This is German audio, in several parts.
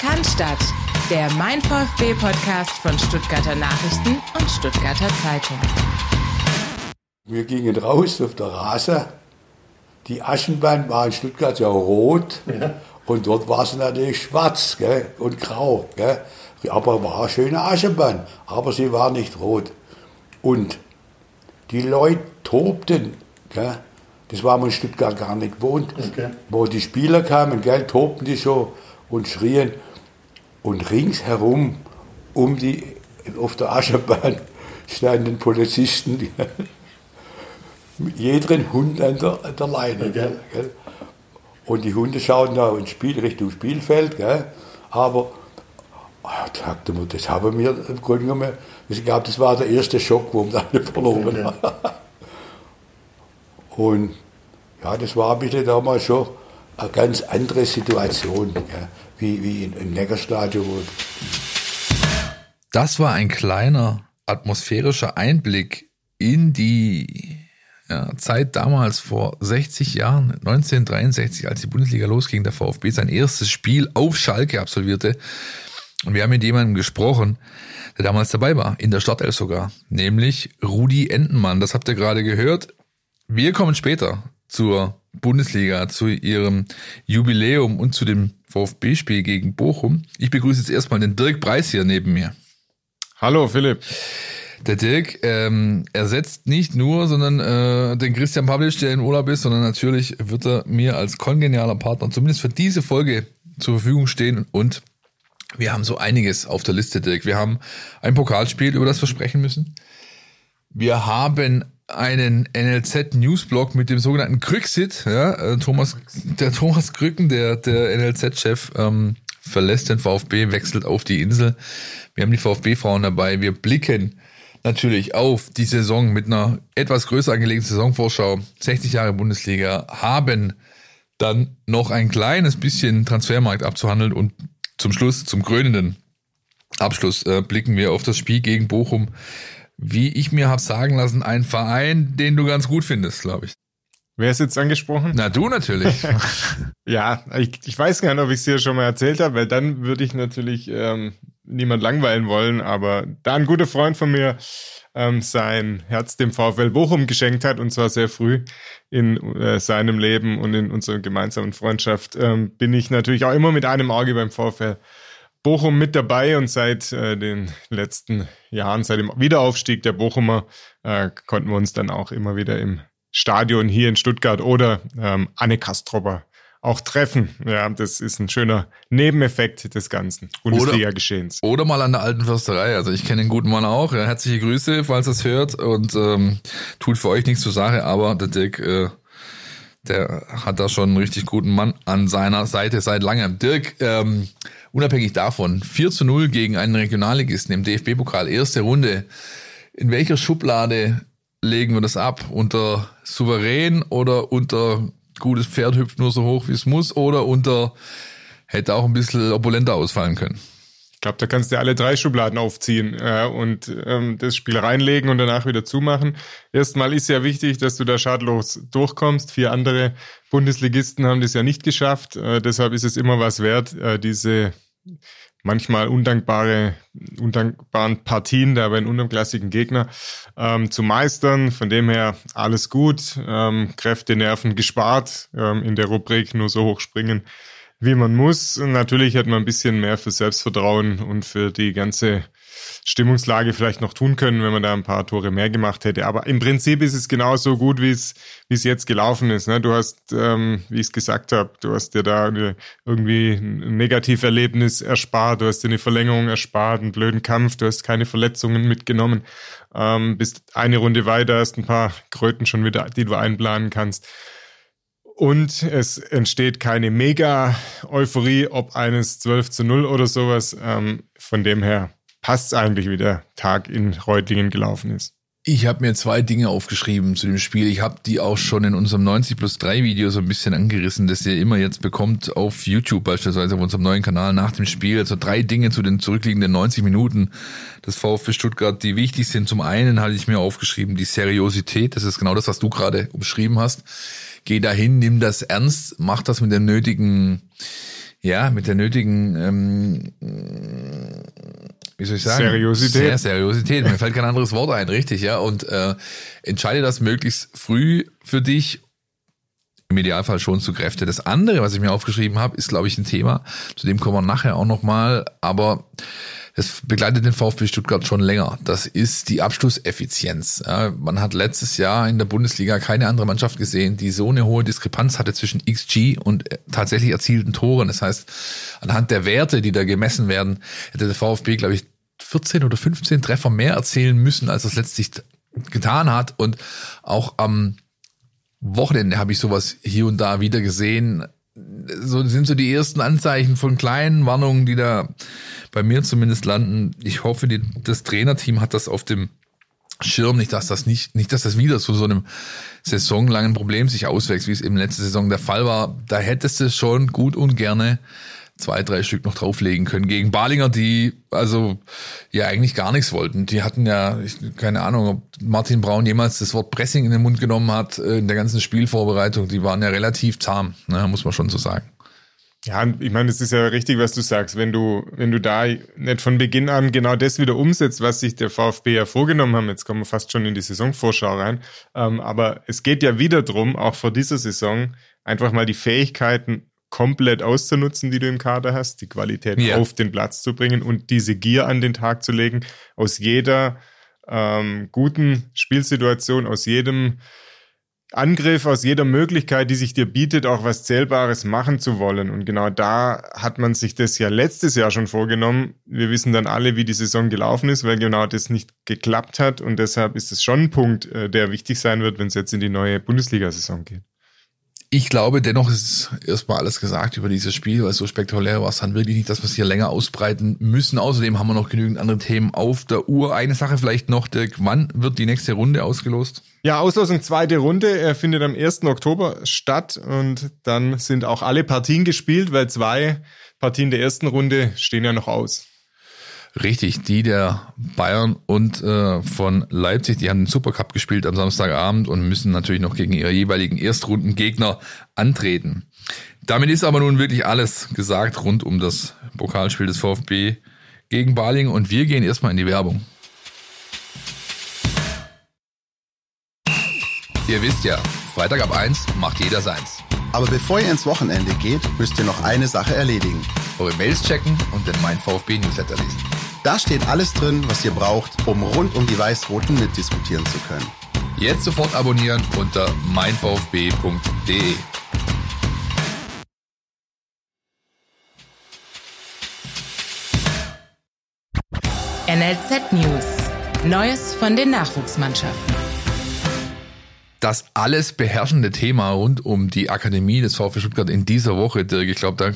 Cannstatt, der Mein VfB-Podcast von Stuttgarter Nachrichten und Stuttgarter Zeitung. Wir gingen raus auf der Rasse. Die Aschenbahn war in Stuttgart ja rot ja. und dort war es natürlich schwarz gell, und grau. Gell. Aber war eine schöne Aschenbahn, aber sie war nicht rot. Und die Leute tobten. Gell. Das war man in Stuttgart gar nicht gewohnt. Okay. Wo die Spieler kamen, gell, tobten die so und schrien. Und ringsherum um die, auf der Ascherbahn standen Polizisten, jeden Hund an der, an der Leine. Okay. Gell? Und die Hunde schauten da ins Spiel, Richtung Spielfeld. Gell? Aber ach, sagte man, das haben wir im Grunde genommen, ich glaube, das war der erste Schock, wo wir dann verloren haben. Und ja, das war bitte damals schon eine ganz andere Situation, ja, wie, wie im Neckarstadion. Das war ein kleiner atmosphärischer Einblick in die ja, Zeit damals vor 60 Jahren, 1963, als die Bundesliga losging, der VfB sein erstes Spiel auf Schalke absolvierte. Und wir haben mit jemandem gesprochen, der damals dabei war, in der Startelf sogar, nämlich Rudi Entenmann. Das habt ihr gerade gehört. Wir kommen später zur Bundesliga, zu ihrem Jubiläum und zu dem VfB-Spiel gegen Bochum. Ich begrüße jetzt erstmal den Dirk Preis hier neben mir. Hallo Philipp. Der Dirk ähm, ersetzt nicht nur, sondern äh, den Christian Pavlic, der in Urlaub ist, sondern natürlich wird er mir als kongenialer Partner zumindest für diese Folge zur Verfügung stehen und wir haben so einiges auf der Liste, Dirk. Wir haben ein Pokalspiel, über das wir sprechen müssen. Wir haben einen NLZ Newsblog mit dem sogenannten Krücksit. Ja, äh, Thomas, der Thomas Krücken, der, der NLZ-Chef, ähm, verlässt den VfB, wechselt auf die Insel. Wir haben die VfB-Frauen dabei. Wir blicken natürlich auf die Saison mit einer etwas größer angelegten Saisonvorschau. 60 Jahre Bundesliga haben dann noch ein kleines bisschen Transfermarkt abzuhandeln und zum Schluss, zum krönenden Abschluss, äh, blicken wir auf das Spiel gegen Bochum wie ich mir habe sagen lassen, ein Verein, den du ganz gut findest, glaube ich. Wer ist jetzt angesprochen? Na, du natürlich. ja, ich, ich weiß gar nicht, ob ich es dir schon mal erzählt habe, weil dann würde ich natürlich ähm, niemand langweilen wollen, aber da ein guter Freund von mir ähm, sein Herz dem VfL Bochum geschenkt hat, und zwar sehr früh in äh, seinem Leben und in unserer gemeinsamen Freundschaft, ähm, bin ich natürlich auch immer mit einem Auge beim VfL Bochum mit dabei und seit äh, den letzten Jahren, seit dem Wiederaufstieg der Bochumer, äh, konnten wir uns dann auch immer wieder im Stadion hier in Stuttgart oder ähm, Anne Kastropper auch treffen. Ja, das ist ein schöner Nebeneffekt des ganzen Bundesliga-Geschehens. Oder, oder, mal an der alten Försterei. Also ich kenne den guten Mann auch. Ja, herzliche Grüße, falls er es hört und ähm, tut für euch nichts zur Sache, aber der Dirk, äh, der hat da schon einen richtig guten Mann an seiner Seite seit langem. Dirk, ähm, unabhängig davon, 4 zu 0 gegen einen Regionalligisten im DFB-Pokal, erste Runde. In welcher Schublade legen wir das ab? Unter souverän oder unter gutes Pferd hüpft nur so hoch, wie es muss oder unter hätte auch ein bisschen opulenter ausfallen können? Ich glaube, da kannst du alle drei Schubladen aufziehen äh, und ähm, das Spiel reinlegen und danach wieder zumachen. Erstmal ist ja wichtig, dass du da schadlos durchkommst. Vier andere Bundesligisten haben das ja nicht geschafft. Äh, deshalb ist es immer was wert, äh, diese manchmal undankbare, undankbaren Partien da bei einem unterklassigen Gegner ähm, zu meistern. Von dem her alles gut. Ähm, Kräfte, Nerven gespart ähm, in der Rubrik nur so hoch springen wie man muss. Natürlich hätte man ein bisschen mehr für Selbstvertrauen und für die ganze Stimmungslage vielleicht noch tun können, wenn man da ein paar Tore mehr gemacht hätte. Aber im Prinzip ist es genauso gut, wie es, wie es jetzt gelaufen ist. Ne? Du hast, ähm, wie ich es gesagt habe, du hast dir da irgendwie ein Negativerlebnis erspart, du hast dir eine Verlängerung erspart, einen blöden Kampf, du hast keine Verletzungen mitgenommen, ähm, bist eine Runde weiter, hast ein paar Kröten schon wieder, die du einplanen kannst. Und es entsteht keine Mega-Euphorie, ob eines 12 zu 0 oder sowas. Ähm, von dem her passt es eigentlich, wie der Tag in Reutlingen gelaufen ist. Ich habe mir zwei Dinge aufgeschrieben zu dem Spiel. Ich habe die auch schon in unserem 90 plus 3 Video so ein bisschen angerissen, das ihr immer jetzt bekommt auf YouTube beispielsweise auf unserem neuen Kanal nach dem Spiel. Also drei Dinge zu den zurückliegenden 90 Minuten des VfB Stuttgart, die wichtig sind. Zum einen hatte ich mir aufgeschrieben, die Seriosität. Das ist genau das, was du gerade umschrieben hast geh dahin, nimm das ernst, mach das mit dem nötigen, ja, mit der nötigen, ähm, wie soll ich sagen? Seriosität. Sehr Seriosität. Mir fällt kein anderes Wort ein, richtig, ja. Und äh, entscheide das möglichst früh für dich. Im Idealfall schon zu Kräfte. Das andere, was ich mir aufgeschrieben habe, ist, glaube ich, ein Thema. Zu dem kommen wir nachher auch nochmal. Aber das begleitet den VfB Stuttgart schon länger. Das ist die Abschlusseffizienz. Ja, man hat letztes Jahr in der Bundesliga keine andere Mannschaft gesehen, die so eine hohe Diskrepanz hatte zwischen XG und äh, tatsächlich erzielten Toren. Das heißt, anhand der Werte, die da gemessen werden, hätte der VfB, glaube ich, 14 oder 15 Treffer mehr erzielen müssen, als das letztlich getan hat. Und auch am Wochenende habe ich sowas hier und da wieder gesehen so sind so die ersten Anzeichen von kleinen Warnungen, die da bei mir zumindest landen. Ich hoffe, die, das Trainerteam hat das auf dem Schirm, nicht, dass das nicht, nicht, dass das wieder zu so einem saisonlangen Problem sich auswächst, wie es eben letzte Saison der Fall war. Da hättest du schon gut und gerne zwei, drei Stück noch drauflegen können gegen Balinger, die also ja eigentlich gar nichts wollten. Die hatten ja, ich, keine Ahnung, ob Martin Braun jemals das Wort Pressing in den Mund genommen hat äh, in der ganzen Spielvorbereitung. Die waren ja relativ zahm, ne, muss man schon so sagen. Ja, ich meine, es ist ja richtig, was du sagst. Wenn du, wenn du da nicht von Beginn an genau das wieder umsetzt, was sich der VfB ja vorgenommen haben, jetzt kommen wir fast schon in die Saisonvorschau rein. Ähm, aber es geht ja wieder drum, auch vor dieser Saison, einfach mal die Fähigkeiten komplett auszunutzen, die du im Kader hast, die Qualität ja. auf den Platz zu bringen und diese Gier an den Tag zu legen, aus jeder ähm, guten Spielsituation, aus jedem Angriff, aus jeder Möglichkeit, die sich dir bietet, auch was Zählbares machen zu wollen. Und genau da hat man sich das ja letztes Jahr schon vorgenommen. Wir wissen dann alle, wie die Saison gelaufen ist, weil genau das nicht geklappt hat. Und deshalb ist es schon ein Punkt, äh, der wichtig sein wird, wenn es jetzt in die neue Bundesliga-Saison geht. Ich glaube, dennoch ist erstmal alles gesagt über dieses Spiel, weil so spektakulär war es dann wirklich nicht, dass wir es hier länger ausbreiten müssen. Außerdem haben wir noch genügend andere Themen auf der Uhr. Eine Sache vielleicht noch, Dirk, wann wird die nächste Runde ausgelost? Ja, Auslosung zweite Runde. Er findet am 1. Oktober statt und dann sind auch alle Partien gespielt, weil zwei Partien der ersten Runde stehen ja noch aus. Richtig, die der Bayern und äh, von Leipzig, die haben den Supercup gespielt am Samstagabend und müssen natürlich noch gegen ihre jeweiligen Erstrundengegner antreten. Damit ist aber nun wirklich alles gesagt rund um das Pokalspiel des VfB gegen Baling und wir gehen erstmal in die Werbung. Ihr wisst ja, Freitag ab 1 macht jeder seins. Aber bevor ihr ins Wochenende geht, müsst ihr noch eine Sache erledigen. Eure Mails checken und den Mein VfB Newsletter lesen. Da steht alles drin, was ihr braucht, um rund um die Weiß-Roten mitdiskutieren zu können. Jetzt sofort abonnieren unter meinvfb.de. NLZ News. Neues von den Nachwuchsmannschaften das alles beherrschende Thema rund um die Akademie des VfB Stuttgart in dieser Woche, Dirk, ich glaube, da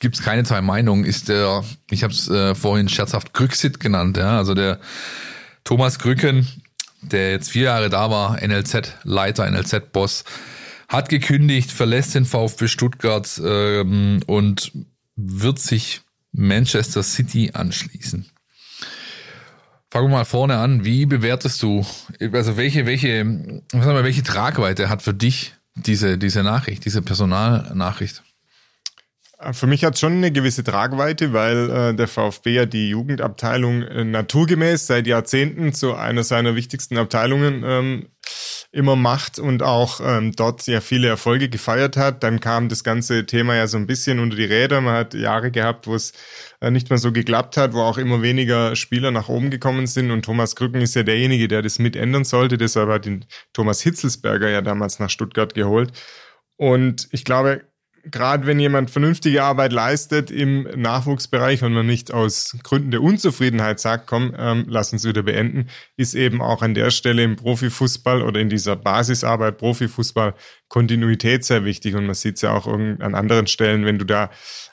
gibt's keine zwei Meinungen, ist der, ich habe es äh, vorhin scherzhaft Grücksit genannt, ja, also der Thomas Grücken, der jetzt vier Jahre da war, NLZ-Leiter, NLZ-Boss, hat gekündigt, verlässt den VfB Stuttgart ähm, und wird sich Manchester City anschließen. Fangen wir mal vorne an. Wie bewertest du, also welche, welche, was haben wir, welche Tragweite hat für dich diese, diese Nachricht, diese Personalnachricht? Für mich hat es schon eine gewisse Tragweite, weil äh, der VfB ja die Jugendabteilung äh, naturgemäß seit Jahrzehnten zu einer seiner wichtigsten Abteilungen ähm, immer macht und auch ähm, dort sehr viele Erfolge gefeiert hat. Dann kam das ganze Thema ja so ein bisschen unter die Räder. Man hat Jahre gehabt, wo es äh, nicht mehr so geklappt hat, wo auch immer weniger Spieler nach oben gekommen sind. Und Thomas Krücken ist ja derjenige, der das mit ändern sollte. Deshalb hat ihn Thomas Hitzelsberger ja damals nach Stuttgart geholt. Und ich glaube, gerade wenn jemand vernünftige Arbeit leistet im Nachwuchsbereich und man nicht aus Gründen der Unzufriedenheit sagt, komm, ähm, lass uns wieder beenden, ist eben auch an der Stelle im Profifußball oder in dieser Basisarbeit Profifußball Kontinuität sehr wichtig. Und man sieht es ja auch an anderen Stellen, wenn du da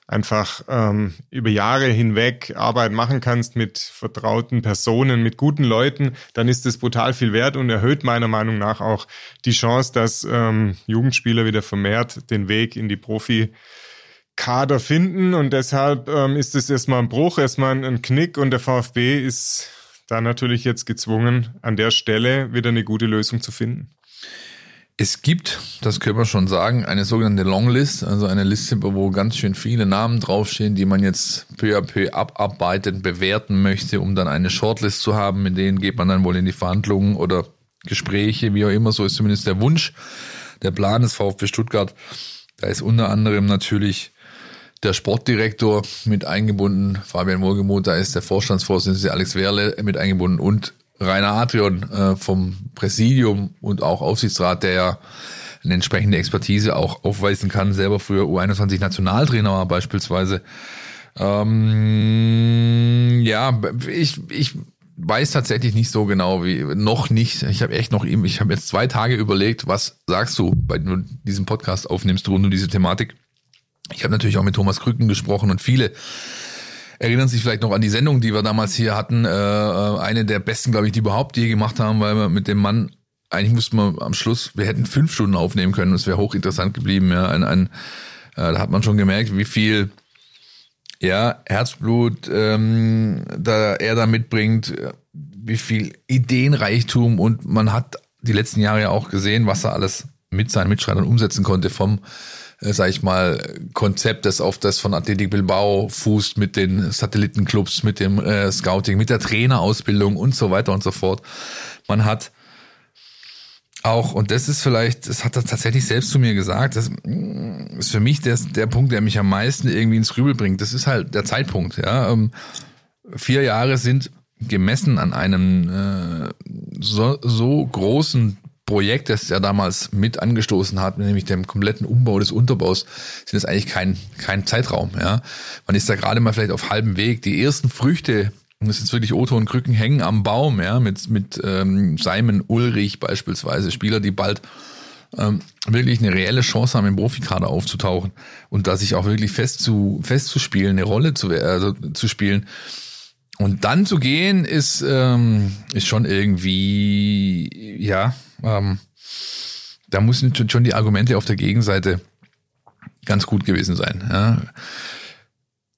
einfach ähm, über Jahre hinweg Arbeit machen kannst mit vertrauten Personen, mit guten Leuten, dann ist das brutal viel wert und erhöht meiner Meinung nach auch die Chance, dass ähm, Jugendspieler wieder vermehrt den Weg in die Profi Kader finden und deshalb ähm, ist es erstmal ein Bruch, erstmal ein Knick und der VfB ist da natürlich jetzt gezwungen, an der Stelle wieder eine gute Lösung zu finden. Es gibt, das können wir schon sagen, eine sogenannte Longlist, also eine Liste, wo ganz schön viele Namen draufstehen, die man jetzt peu à peu abarbeiten, bewerten möchte, um dann eine Shortlist zu haben. Mit denen geht man dann wohl in die Verhandlungen oder Gespräche, wie auch immer. So ist zumindest der Wunsch, der Plan des VfB Stuttgart. Da ist unter anderem natürlich der Sportdirektor mit eingebunden, Fabian Wohlgemuth, da ist der Vorstandsvorsitzende Alex Werle mit eingebunden und Rainer Adrian äh, vom Präsidium und auch Aufsichtsrat, der ja eine entsprechende Expertise auch aufweisen kann, selber früher U21 Nationaltrainer war beispielsweise. Ähm, ja, ich, ich weiß tatsächlich nicht so genau wie noch nicht. Ich habe echt noch ihm, ich habe jetzt zwei Tage überlegt, was sagst du, bei du diesem Podcast aufnimmst rund um diese Thematik. Ich habe natürlich auch mit Thomas Krücken gesprochen und viele erinnern sich vielleicht noch an die Sendung, die wir damals hier hatten. Äh, äh, eine der besten, glaube ich, die überhaupt je gemacht haben, weil wir mit dem Mann, eigentlich mussten wir am Schluss, wir hätten fünf Stunden aufnehmen können, es wäre hochinteressant geblieben. Ja, ein, ein, äh, da hat man schon gemerkt, wie viel ja, Herzblut ähm, da er da mitbringt, wie viel Ideenreichtum und man hat die letzten Jahre ja auch gesehen, was er alles mit seinen Mitstreitern umsetzen konnte, vom äh, sag ich mal, Konzept, das auf das von Athletic Bilbao fußt mit den Satellitenclubs, mit dem äh, Scouting, mit der Trainerausbildung und so weiter und so fort. Man hat auch, und das ist vielleicht, das hat er tatsächlich selbst zu mir gesagt, das mm, ist für mich der, der Punkt, der mich am meisten irgendwie ins Grübel bringt. Das ist halt der Zeitpunkt. Ja. Ähm, vier Jahre sind gemessen an einem äh, so, so großen Projekt, das er damals mit angestoßen hat, nämlich dem kompletten Umbau des Unterbaus, sind das eigentlich kein, kein Zeitraum. Ja. Man ist da gerade mal vielleicht auf halbem Weg. Die ersten Früchte, und das ist wirklich Otto und Krücken, hängen am Baum, ja, mit, mit ähm, Simon Ulrich beispielsweise, Spieler, die bald ähm, wirklich eine reelle Chance haben, im Profikader aufzutauchen und da sich auch wirklich fest zu, festzuspielen, eine Rolle zu, also, zu spielen. Und dann zu gehen ist, ähm, ist schon irgendwie, ja, ähm, da müssen schon die Argumente auf der Gegenseite ganz gut gewesen sein. Ja.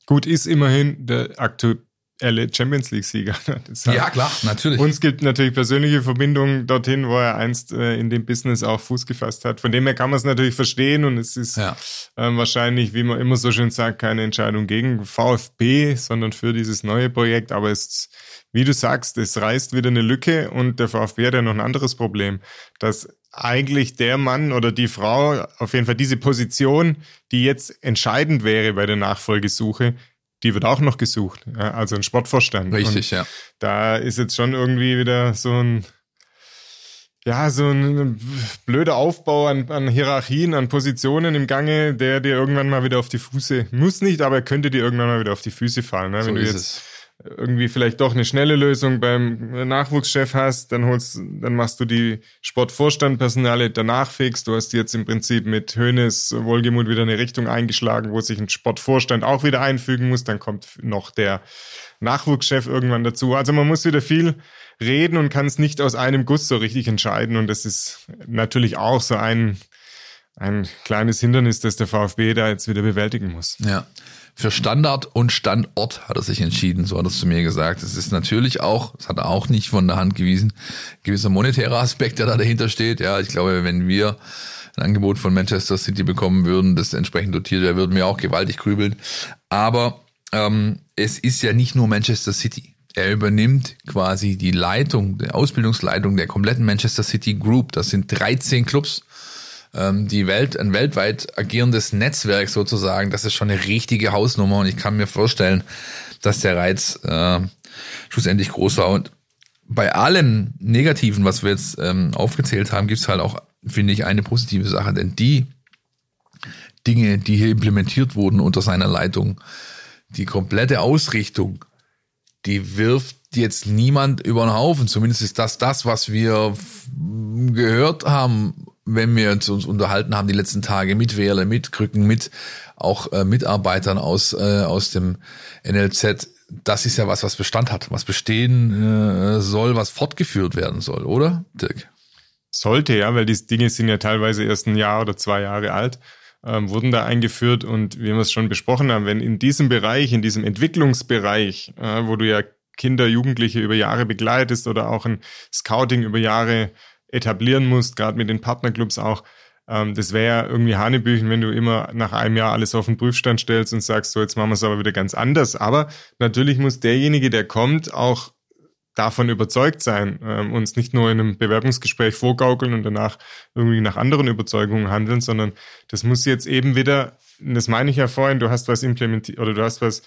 Gut, ist immerhin der aktuelle Champions League-Sieger. Ja, klar, natürlich. Uns gibt natürlich persönliche Verbindungen dorthin, wo er einst äh, in dem Business auch Fuß gefasst hat. Von dem her kann man es natürlich verstehen und es ist ja. ähm, wahrscheinlich, wie man immer so schön sagt, keine Entscheidung gegen VfB, sondern für dieses neue Projekt. Aber es ist wie du sagst, es reißt wieder eine Lücke und der VfB hat ja noch ein anderes Problem, dass eigentlich der Mann oder die Frau, auf jeden Fall diese Position, die jetzt entscheidend wäre bei der Nachfolgesuche, die wird auch noch gesucht. Also ein Sportvorstand. Richtig, und ja. Da ist jetzt schon irgendwie wieder so ein, ja, so ein blöder Aufbau an, an Hierarchien, an Positionen im Gange, der dir irgendwann mal wieder auf die Füße, muss nicht, aber könnte dir irgendwann mal wieder auf die Füße fallen. Ne? So Wenn du ist jetzt es irgendwie vielleicht doch eine schnelle Lösung beim Nachwuchschef hast, dann holst, dann machst du die Sportvorstandpersonale danach fix. Du hast jetzt im Prinzip mit Hönes Wohlgemut wieder eine Richtung eingeschlagen, wo sich ein Sportvorstand auch wieder einfügen muss. Dann kommt noch der Nachwuchschef irgendwann dazu. Also man muss wieder viel reden und kann es nicht aus einem Guss so richtig entscheiden. Und das ist natürlich auch so ein, ein kleines Hindernis, das der VfB da jetzt wieder bewältigen muss. Ja. Für Standard und Standort hat er sich entschieden, so hat er es zu mir gesagt. Es ist natürlich auch, das hat er auch nicht von der Hand gewiesen, gewisser monetärer Aspekt, der da dahinter steht. Ja, ich glaube, wenn wir ein Angebot von Manchester City bekommen würden, das entsprechend dotiert wäre, würden wir auch gewaltig grübeln. Aber ähm, es ist ja nicht nur Manchester City. Er übernimmt quasi die Leitung, die Ausbildungsleitung der kompletten Manchester City Group. Das sind 13 Clubs ähm, die Welt, ein weltweit agierendes Netzwerk sozusagen, das ist schon eine richtige Hausnummer und ich kann mir vorstellen, dass der Reiz äh, schlussendlich groß war. Und bei allem Negativen, was wir jetzt ähm, aufgezählt haben, gibt es halt auch, finde ich, eine positive Sache, denn die Dinge, die hier implementiert wurden unter seiner Leitung, die komplette Ausrichtung, die wirft jetzt niemand über den Haufen. Zumindest ist das das, was wir gehört haben wenn wir uns, uns unterhalten haben die letzten Tage mit Wehrle, mit Krücken, mit auch äh, Mitarbeitern aus, äh, aus dem NLZ, das ist ja was, was Bestand hat, was bestehen äh, soll, was fortgeführt werden soll, oder, Dirk? Sollte ja, weil die Dinge sind ja teilweise erst ein Jahr oder zwei Jahre alt, ähm, wurden da eingeführt und wie wir es schon besprochen haben, wenn in diesem Bereich, in diesem Entwicklungsbereich, äh, wo du ja Kinder, Jugendliche über Jahre begleitest oder auch ein Scouting über Jahre etablieren musst, gerade mit den Partnerclubs auch. Ähm, das wäre ja irgendwie Hanebüchen, wenn du immer nach einem Jahr alles auf den Prüfstand stellst und sagst, so jetzt machen wir es aber wieder ganz anders. Aber natürlich muss derjenige, der kommt, auch davon überzeugt sein, ähm, uns nicht nur in einem Bewerbungsgespräch vorgaukeln und danach irgendwie nach anderen Überzeugungen handeln, sondern das muss jetzt eben wieder, das meine ich ja vorhin, du hast was implementiert oder du hast was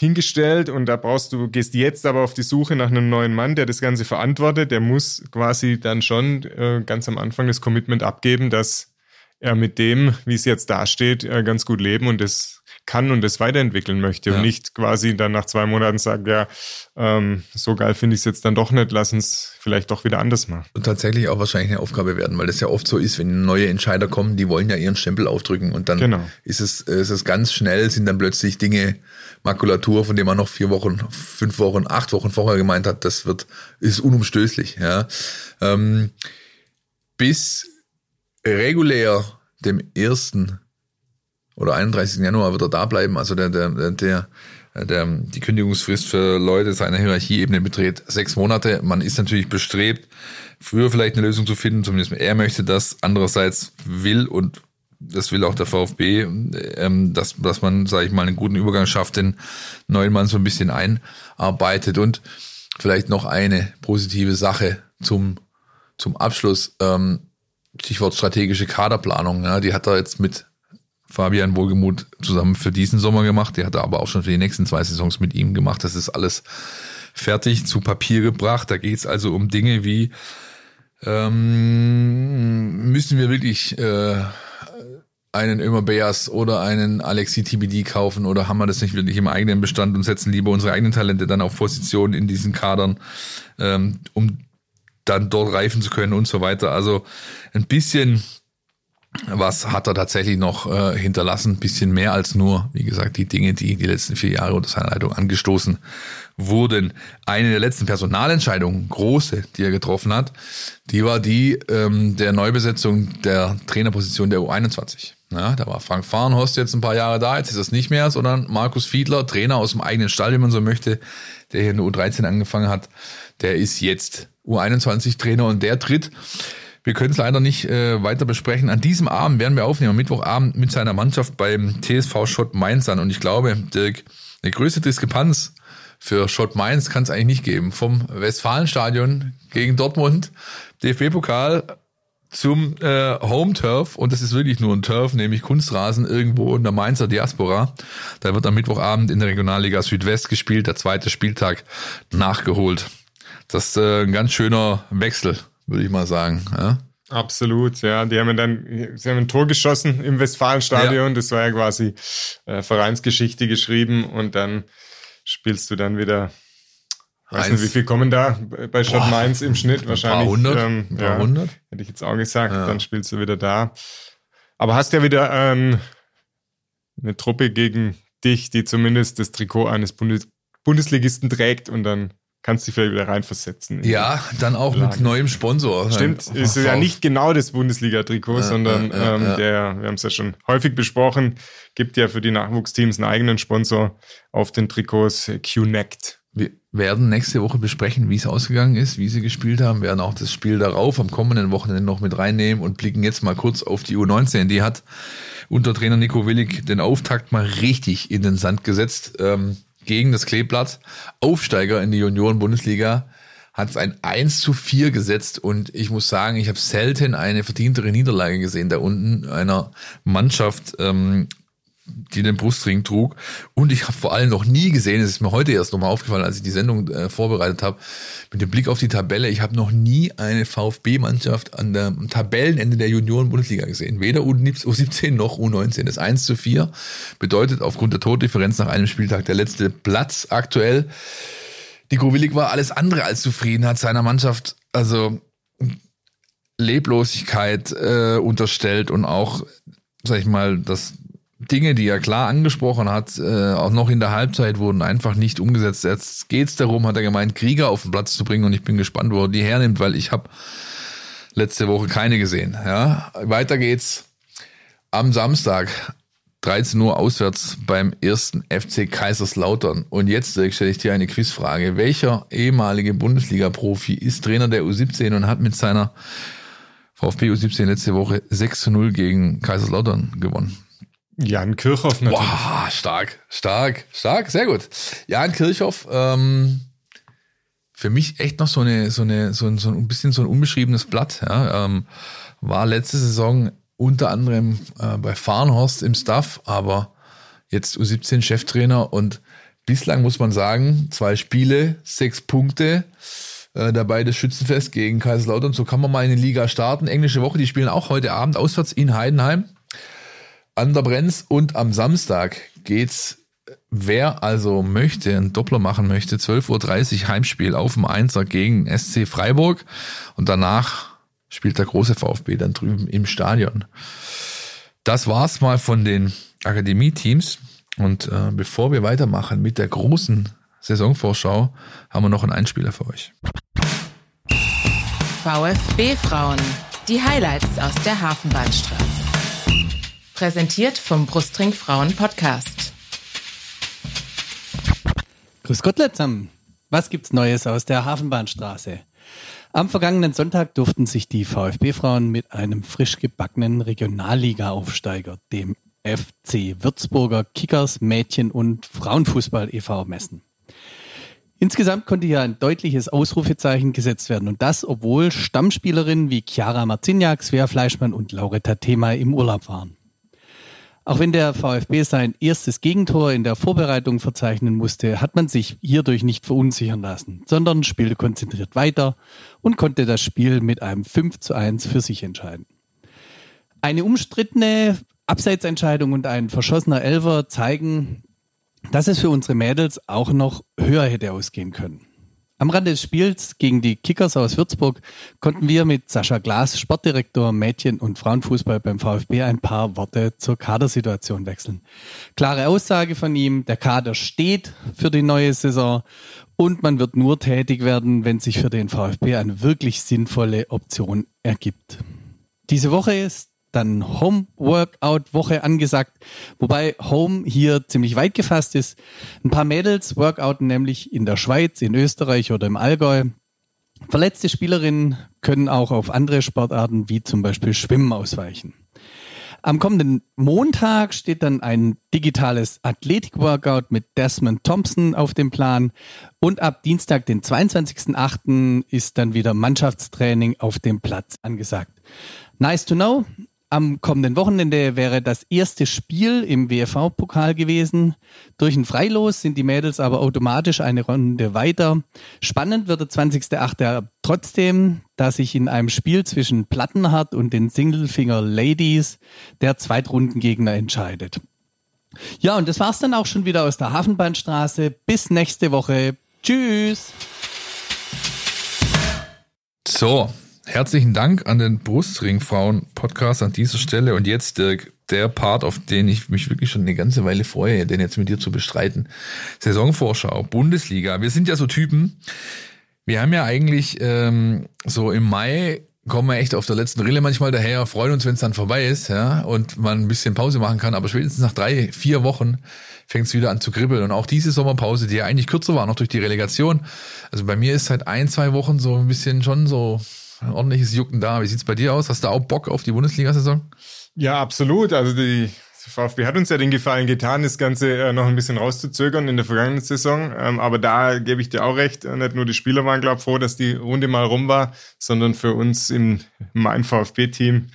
hingestellt und da brauchst du, gehst jetzt aber auf die Suche nach einem neuen Mann, der das Ganze verantwortet, der muss quasi dann schon äh, ganz am Anfang das Commitment abgeben, dass er mit dem, wie es jetzt dasteht, äh, ganz gut leben und das kann und das weiterentwickeln möchte ja. und nicht quasi dann nach zwei Monaten sagt, ja, ähm, so geil finde ich es jetzt dann doch nicht, lass uns vielleicht doch wieder anders machen. Und tatsächlich auch wahrscheinlich eine Aufgabe werden, weil das ja oft so ist, wenn neue Entscheider kommen, die wollen ja ihren Stempel aufdrücken und dann genau. ist es, ist es ganz schnell, sind dann plötzlich Dinge, Makulatur, von dem man noch vier Wochen, fünf Wochen, acht Wochen vorher gemeint hat, das wird, ist unumstößlich, ja. Ähm, bis regulär dem ersten oder 31. Januar wird er da bleiben. Also der, der, der, der, die Kündigungsfrist für Leute seiner Hierarchieebene beträgt sechs Monate. Man ist natürlich bestrebt, früher vielleicht eine Lösung zu finden. Zumindest er möchte das. Andererseits will und das will auch der VfB, ähm, dass, dass man, sage ich mal, einen guten Übergang schafft, den neuen Mann so ein bisschen einarbeitet. Und vielleicht noch eine positive Sache zum, zum Abschluss. Ähm, Stichwort strategische Kaderplanung. Ja, die hat er jetzt mit Fabian Wohlgemuth zusammen für diesen Sommer gemacht. Die hat er aber auch schon für die nächsten zwei Saisons mit ihm gemacht. Das ist alles fertig zu Papier gebracht. Da geht es also um Dinge wie ähm, müssen wir wirklich äh, einen Ömer Beas oder einen Alexi TBD kaufen oder haben wir das nicht wirklich im eigenen Bestand und setzen lieber unsere eigenen Talente dann auf Positionen in diesen Kadern, ähm, um dann dort reifen zu können und so weiter. Also ein bisschen was hat er tatsächlich noch äh, hinterlassen? bisschen mehr als nur, wie gesagt, die Dinge, die die letzten vier Jahre unter seiner Leitung angestoßen wurden. Eine der letzten Personalentscheidungen, große, die er getroffen hat, die war die ähm, der Neubesetzung der Trainerposition der U21. Ja, da war Frank Fahrenhorst jetzt ein paar Jahre da, jetzt ist das nicht mehr, sondern Markus Fiedler, Trainer aus dem eigenen Stall, wenn man so möchte, der hier in der U13 angefangen hat, der ist jetzt U21-Trainer und der tritt wir können es leider nicht äh, weiter besprechen. An diesem Abend werden wir aufnehmen, Mittwochabend mit seiner Mannschaft beim TSV Schott Mainz an. Und ich glaube, Dirk, eine größte Diskrepanz für Schott Mainz kann es eigentlich nicht geben. Vom Westfalenstadion gegen Dortmund, DFB-Pokal zum äh, Home Turf und das ist wirklich nur ein Turf, nämlich Kunstrasen irgendwo in der Mainzer Diaspora. Da wird am Mittwochabend in der Regionalliga Südwest gespielt, der zweite Spieltag nachgeholt. Das ist äh, ein ganz schöner Wechsel würde ich mal sagen. Ja? Absolut, ja. Die haben dann, sie haben ein Tor geschossen im Westfalenstadion. Ja. Das war ja quasi äh, Vereinsgeschichte geschrieben und dann spielst du dann wieder. Weiß Eins. nicht, wie viel kommen da bei Schott Mainz im Schnitt? Wahrscheinlich. Ein paar hundert. Ähm, ein paar hundert. Hätte ich jetzt auch gesagt. Ja. Dann spielst du wieder da. Aber hast ja wieder ähm, eine Truppe gegen dich, die zumindest das Trikot eines Bundes Bundesligisten trägt und dann kannst dich vielleicht wieder reinversetzen. Ja, dann auch Lage. mit neuem Sponsor. Stimmt, ist ja nicht genau das Bundesliga-Trikot, ja, sondern ja, ähm, der, wir haben es ja schon häufig besprochen, gibt ja für die Nachwuchsteams einen eigenen Sponsor auf den Trikots, Qnect. Werden nächste Woche besprechen, wie es ausgegangen ist, wie sie gespielt haben, werden auch das Spiel darauf am kommenden Wochenende noch mit reinnehmen und blicken jetzt mal kurz auf die U19. Die hat unter Trainer Nico Willig den Auftakt mal richtig in den Sand gesetzt. Ähm, gegen das Kleeblatt. Aufsteiger in die Junioren-Bundesliga hat es ein 1 zu 4 gesetzt und ich muss sagen, ich habe selten eine verdientere Niederlage gesehen da unten einer Mannschaft, ähm, die den Brustring trug. Und ich habe vor allem noch nie gesehen, es ist mir heute erst nochmal aufgefallen, als ich die Sendung äh, vorbereitet habe, mit dem Blick auf die Tabelle, ich habe noch nie eine VfB-Mannschaft an der am Tabellenende der Junioren-Bundesliga gesehen. Weder U17 noch U19. Das 1 zu 4 bedeutet aufgrund der Tordifferenz nach einem Spieltag der letzte Platz aktuell. Die Willig war alles andere als zufrieden, hat seiner Mannschaft also Leblosigkeit äh, unterstellt und auch, sag ich mal, das Dinge, die er klar angesprochen hat, äh, auch noch in der Halbzeit wurden einfach nicht umgesetzt. Jetzt geht's darum, hat er gemeint, Krieger auf den Platz zu bringen und ich bin gespannt, wo er die hernimmt, weil ich habe letzte Woche keine gesehen. Ja, weiter geht's am Samstag 13 Uhr auswärts beim ersten FC Kaiserslautern. Und jetzt Dirk, stelle ich dir eine Quizfrage. Welcher ehemalige Bundesliga-Profi ist Trainer der U17 und hat mit seiner VfB U17 letzte Woche 6 zu 0 gegen Kaiserslautern gewonnen? Jan Kirchhoff natürlich. Boah, stark, stark, stark, sehr gut. Jan Kirchhoff, ähm, für mich echt noch so eine, so eine, so ein, so ein bisschen so ein unbeschriebenes Blatt. Ja. Ähm, war letzte Saison unter anderem äh, bei Farnhorst im Staff, aber jetzt U17 Cheftrainer und bislang muss man sagen, zwei Spiele, sechs Punkte, äh, dabei das Schützenfest gegen Kaiserslautern. So kann man mal in die Liga starten. Englische Woche, die spielen auch heute Abend auswärts in Heidenheim an der Brenz und am Samstag geht's Wer also möchte, einen Doppler machen möchte, 12.30 Uhr Heimspiel auf dem Einser gegen SC Freiburg und danach spielt der große VfB dann drüben im Stadion. Das war's mal von den Akademie-Teams. Und äh, bevor wir weitermachen mit der großen Saisonvorschau, haben wir noch einen Einspieler für euch. VfB Frauen. Die Highlights aus der Hafenbahnstraße. Präsentiert vom Brustring Frauen Podcast. Grüß Gott zusammen. Was gibt's Neues aus der Hafenbahnstraße? Am vergangenen Sonntag durften sich die VfB-Frauen mit einem frisch gebackenen Regionalliga-Aufsteiger, dem FC Würzburger Kickers Mädchen- und Frauenfußball e.V. messen. Insgesamt konnte hier ein deutliches Ausrufezeichen gesetzt werden und das, obwohl Stammspielerinnen wie Chiara Marciniak, Svea Fleischmann und Lauretta Thema im Urlaub waren. Auch wenn der VfB sein erstes Gegentor in der Vorbereitung verzeichnen musste, hat man sich hierdurch nicht verunsichern lassen, sondern spielte konzentriert weiter und konnte das Spiel mit einem 5 zu 1 für sich entscheiden. Eine umstrittene Abseitsentscheidung und ein verschossener Elfer zeigen, dass es für unsere Mädels auch noch höher hätte ausgehen können. Am Rande des Spiels gegen die Kickers aus Würzburg konnten wir mit Sascha Glas, Sportdirektor Mädchen- und Frauenfußball beim VfB, ein paar Worte zur Kadersituation wechseln. Klare Aussage von ihm, der Kader steht für die neue Saison und man wird nur tätig werden, wenn sich für den VfB eine wirklich sinnvolle Option ergibt. Diese Woche ist dann Home-Workout-Woche angesagt, wobei Home hier ziemlich weit gefasst ist. Ein paar Mädels workouten nämlich in der Schweiz, in Österreich oder im Allgäu. Verletzte Spielerinnen können auch auf andere Sportarten wie zum Beispiel Schwimmen ausweichen. Am kommenden Montag steht dann ein digitales Athletik-Workout mit Desmond Thompson auf dem Plan. Und ab Dienstag, den 22.08., ist dann wieder Mannschaftstraining auf dem Platz angesagt. Nice to know. Am kommenden Wochenende wäre das erste Spiel im WFV-Pokal gewesen. Durch ein Freilos sind die Mädels aber automatisch eine Runde weiter. Spannend wird der 20.8. trotzdem, da sich in einem Spiel zwischen Plattenhardt und den Singlefinger Ladies der Zweitrundengegner entscheidet. Ja, und das war's dann auch schon wieder aus der Hafenbahnstraße. Bis nächste Woche. Tschüss. So, Herzlichen Dank an den Brustring-Frauen-Podcast an dieser Stelle. Und jetzt Dirk, der Part, auf den ich mich wirklich schon eine ganze Weile freue, den jetzt mit dir zu bestreiten. Saisonvorschau, Bundesliga. Wir sind ja so Typen. Wir haben ja eigentlich ähm, so im Mai kommen wir echt auf der letzten Rille manchmal daher, freuen uns, wenn es dann vorbei ist, ja, und man ein bisschen Pause machen kann. Aber spätestens nach drei, vier Wochen fängt es wieder an zu kribbeln. Und auch diese Sommerpause, die ja eigentlich kürzer war, noch durch die Relegation. Also bei mir ist seit ein, zwei Wochen so ein bisschen schon so ein ordentliches Jucken da. Wie sieht's bei dir aus? Hast du auch Bock auf die Bundesliga-Saison? Ja, absolut. Also die VfB hat uns ja den Gefallen getan, das Ganze äh, noch ein bisschen rauszuzögern in der vergangenen Saison. Ähm, aber da gebe ich dir auch recht. Äh, nicht nur die Spieler waren, glaube ich, froh, dass die Runde mal rum war, sondern für uns im mein VfB-Team,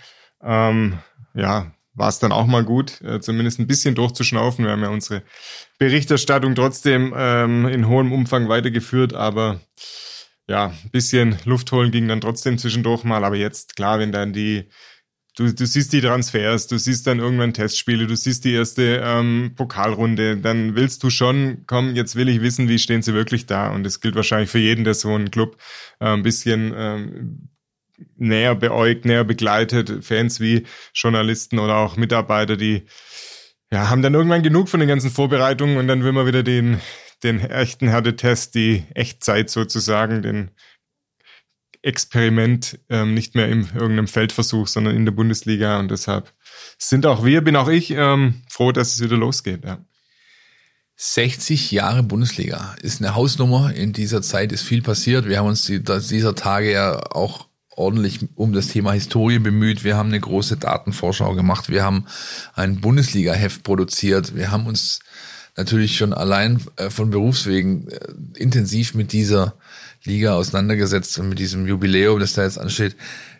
ähm, ja, war es dann auch mal gut, äh, zumindest ein bisschen durchzuschnaufen. Wir haben ja unsere Berichterstattung trotzdem ähm, in hohem Umfang weitergeführt, aber ja, ein bisschen Luft holen ging dann trotzdem zwischendurch mal, aber jetzt, klar, wenn dann die, du, du siehst die Transfers, du siehst dann irgendwann Testspiele, du siehst die erste ähm, Pokalrunde, dann willst du schon, komm, jetzt will ich wissen, wie stehen sie wirklich da. Und das gilt wahrscheinlich für jeden, der so einen Club äh, ein bisschen ähm, näher beäugt, näher begleitet, Fans wie Journalisten oder auch Mitarbeiter, die ja, haben dann irgendwann genug von den ganzen Vorbereitungen und dann will man wieder den, den echten Härtetest, die Echtzeit sozusagen, den Experiment, ähm, nicht mehr in irgendeinem Feldversuch, sondern in der Bundesliga. Und deshalb sind auch wir, bin auch ich ähm, froh, dass es wieder losgeht. Ja. 60 Jahre Bundesliga ist eine Hausnummer. In dieser Zeit ist viel passiert. Wir haben uns die, dieser Tage ja auch ordentlich um das Thema Historie bemüht. Wir haben eine große Datenvorschau gemacht. Wir haben ein Bundesliga-Heft produziert. Wir haben uns natürlich schon allein äh, von Berufswegen äh, intensiv mit dieser Liga auseinandergesetzt und mit diesem Jubiläum, das da jetzt ansteht.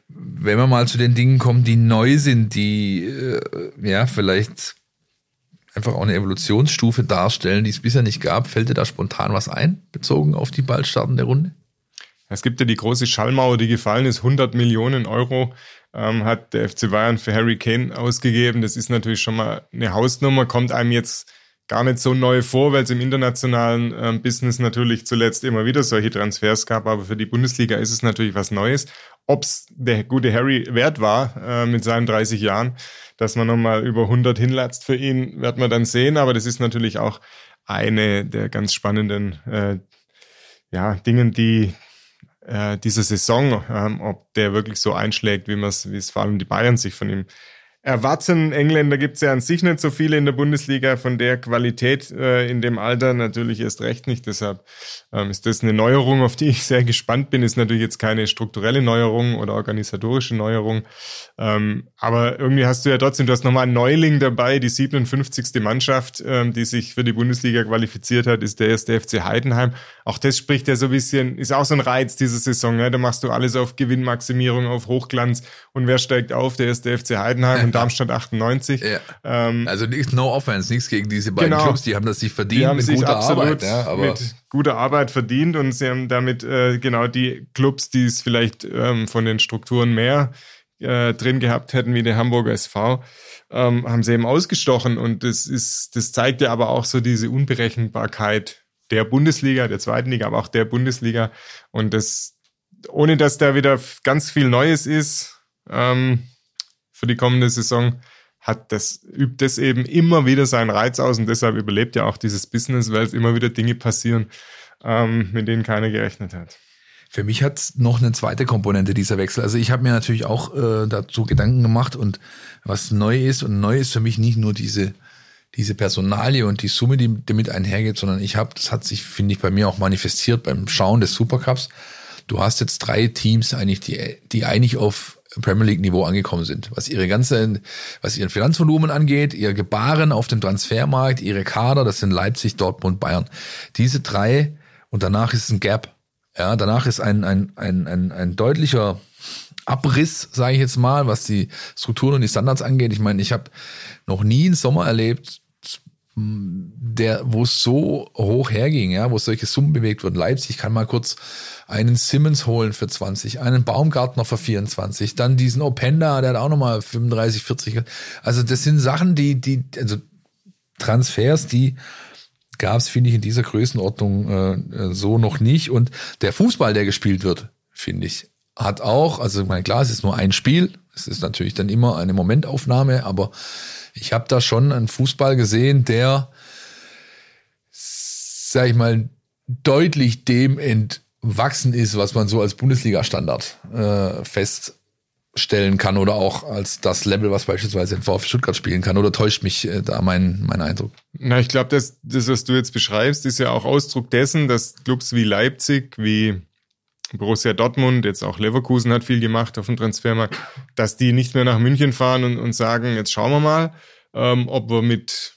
Wenn wir mal zu den Dingen kommen, die neu sind, die äh, ja vielleicht einfach auch eine Evolutionsstufe darstellen, die es bisher nicht gab, fällt dir da spontan was ein, bezogen auf die bald startende Runde? Es gibt ja die große Schallmauer, die gefallen ist. 100 Millionen Euro ähm, hat der FC Bayern für Harry Kane ausgegeben. Das ist natürlich schon mal eine Hausnummer, kommt einem jetzt gar nicht so neu vor, weil es im internationalen äh, Business natürlich zuletzt immer wieder solche Transfers gab. Aber für die Bundesliga ist es natürlich was Neues. Ob es der gute Harry wert war äh, mit seinen 30 Jahren, dass man nochmal über 100 hinlatzt für ihn, wird man dann sehen. Aber das ist natürlich auch eine der ganz spannenden äh, ja, Dingen, die äh, diese Saison, ähm, ob der wirklich so einschlägt, wie, wie es vor allem die Bayern sich von ihm erwarten. Engländer gibt es ja an sich nicht so viele in der Bundesliga von der Qualität äh, in dem Alter natürlich erst recht nicht. Deshalb ähm, ist das eine Neuerung, auf die ich sehr gespannt bin. Ist natürlich jetzt keine strukturelle Neuerung oder organisatorische Neuerung. Ähm, aber irgendwie hast du ja trotzdem, du hast nochmal einen Neuling dabei, die 57. Mannschaft, ähm, die sich für die Bundesliga qualifiziert hat, ist der erste FC Heidenheim. Auch das spricht ja so ein bisschen, ist auch so ein Reiz diese Saison. Ne? Da machst du alles auf Gewinnmaximierung, auf Hochglanz und wer steigt auf? Der erste FC Heidenheim Darmstadt 98. Ja. Ähm, also nichts, no offense, nichts gegen diese beiden genau. Clubs, die haben das sich verdient die haben mit sich guter Arbeit. Ja, aber mit guter Arbeit verdient und sie haben damit äh, genau die Clubs, die es vielleicht ähm, von den Strukturen mehr äh, drin gehabt hätten wie der Hamburger SV, ähm, haben sie eben ausgestochen und das ist, das zeigt ja aber auch so diese Unberechenbarkeit der Bundesliga, der zweiten Liga, aber auch der Bundesliga und das, ohne dass da wieder ganz viel Neues ist, ähm, für die kommende Saison, hat das, übt das eben immer wieder seinen Reiz aus und deshalb überlebt ja auch dieses Business, weil es immer wieder Dinge passieren, ähm, mit denen keiner gerechnet hat. Für mich hat noch eine zweite Komponente dieser Wechsel. Also ich habe mir natürlich auch äh, dazu Gedanken gemacht und was neu ist und neu ist für mich nicht nur diese diese Personalie und die Summe, die damit einhergeht, sondern ich habe, das hat sich, finde ich, bei mir auch manifestiert beim Schauen des Supercups. Du hast jetzt drei Teams eigentlich, die, die eigentlich auf Premier League Niveau angekommen sind, was ihre ganze, was ihren Finanzvolumen angeht, ihr Gebaren auf dem Transfermarkt, ihre Kader, das sind Leipzig, Dortmund, Bayern. Diese drei und danach ist ein Gap. Ja, danach ist ein, ein, ein, ein, ein deutlicher Abriss, sage ich jetzt mal, was die Strukturen und die Standards angeht. Ich meine, ich habe noch nie einen Sommer erlebt, der, wo es so hoch herging, ja, wo solche Summen bewegt wurden. Leipzig kann mal kurz einen Simmons holen für 20, einen Baumgartner für 24, dann diesen Openda, der hat auch nochmal 35, 40. Also das sind Sachen, die, die, also Transfers, die gab es, finde ich, in dieser Größenordnung äh, so noch nicht. Und der Fußball, der gespielt wird, finde ich, hat auch, also mein klar, es ist nur ein Spiel, es ist natürlich dann immer eine Momentaufnahme, aber ich habe da schon einen Fußball gesehen, der, sag ich mal, deutlich dem ent wachsen ist, was man so als Bundesliga-Standard äh, feststellen kann oder auch als das Level, was beispielsweise in VfB Stuttgart spielen kann. Oder täuscht mich äh, da mein, mein Eindruck? Na, ich glaube, das, das, was du jetzt beschreibst, ist ja auch Ausdruck dessen, dass Clubs wie Leipzig, wie Borussia Dortmund, jetzt auch Leverkusen hat viel gemacht auf dem Transfermarkt, dass die nicht mehr nach München fahren und, und sagen, jetzt schauen wir mal, ähm, ob wir mit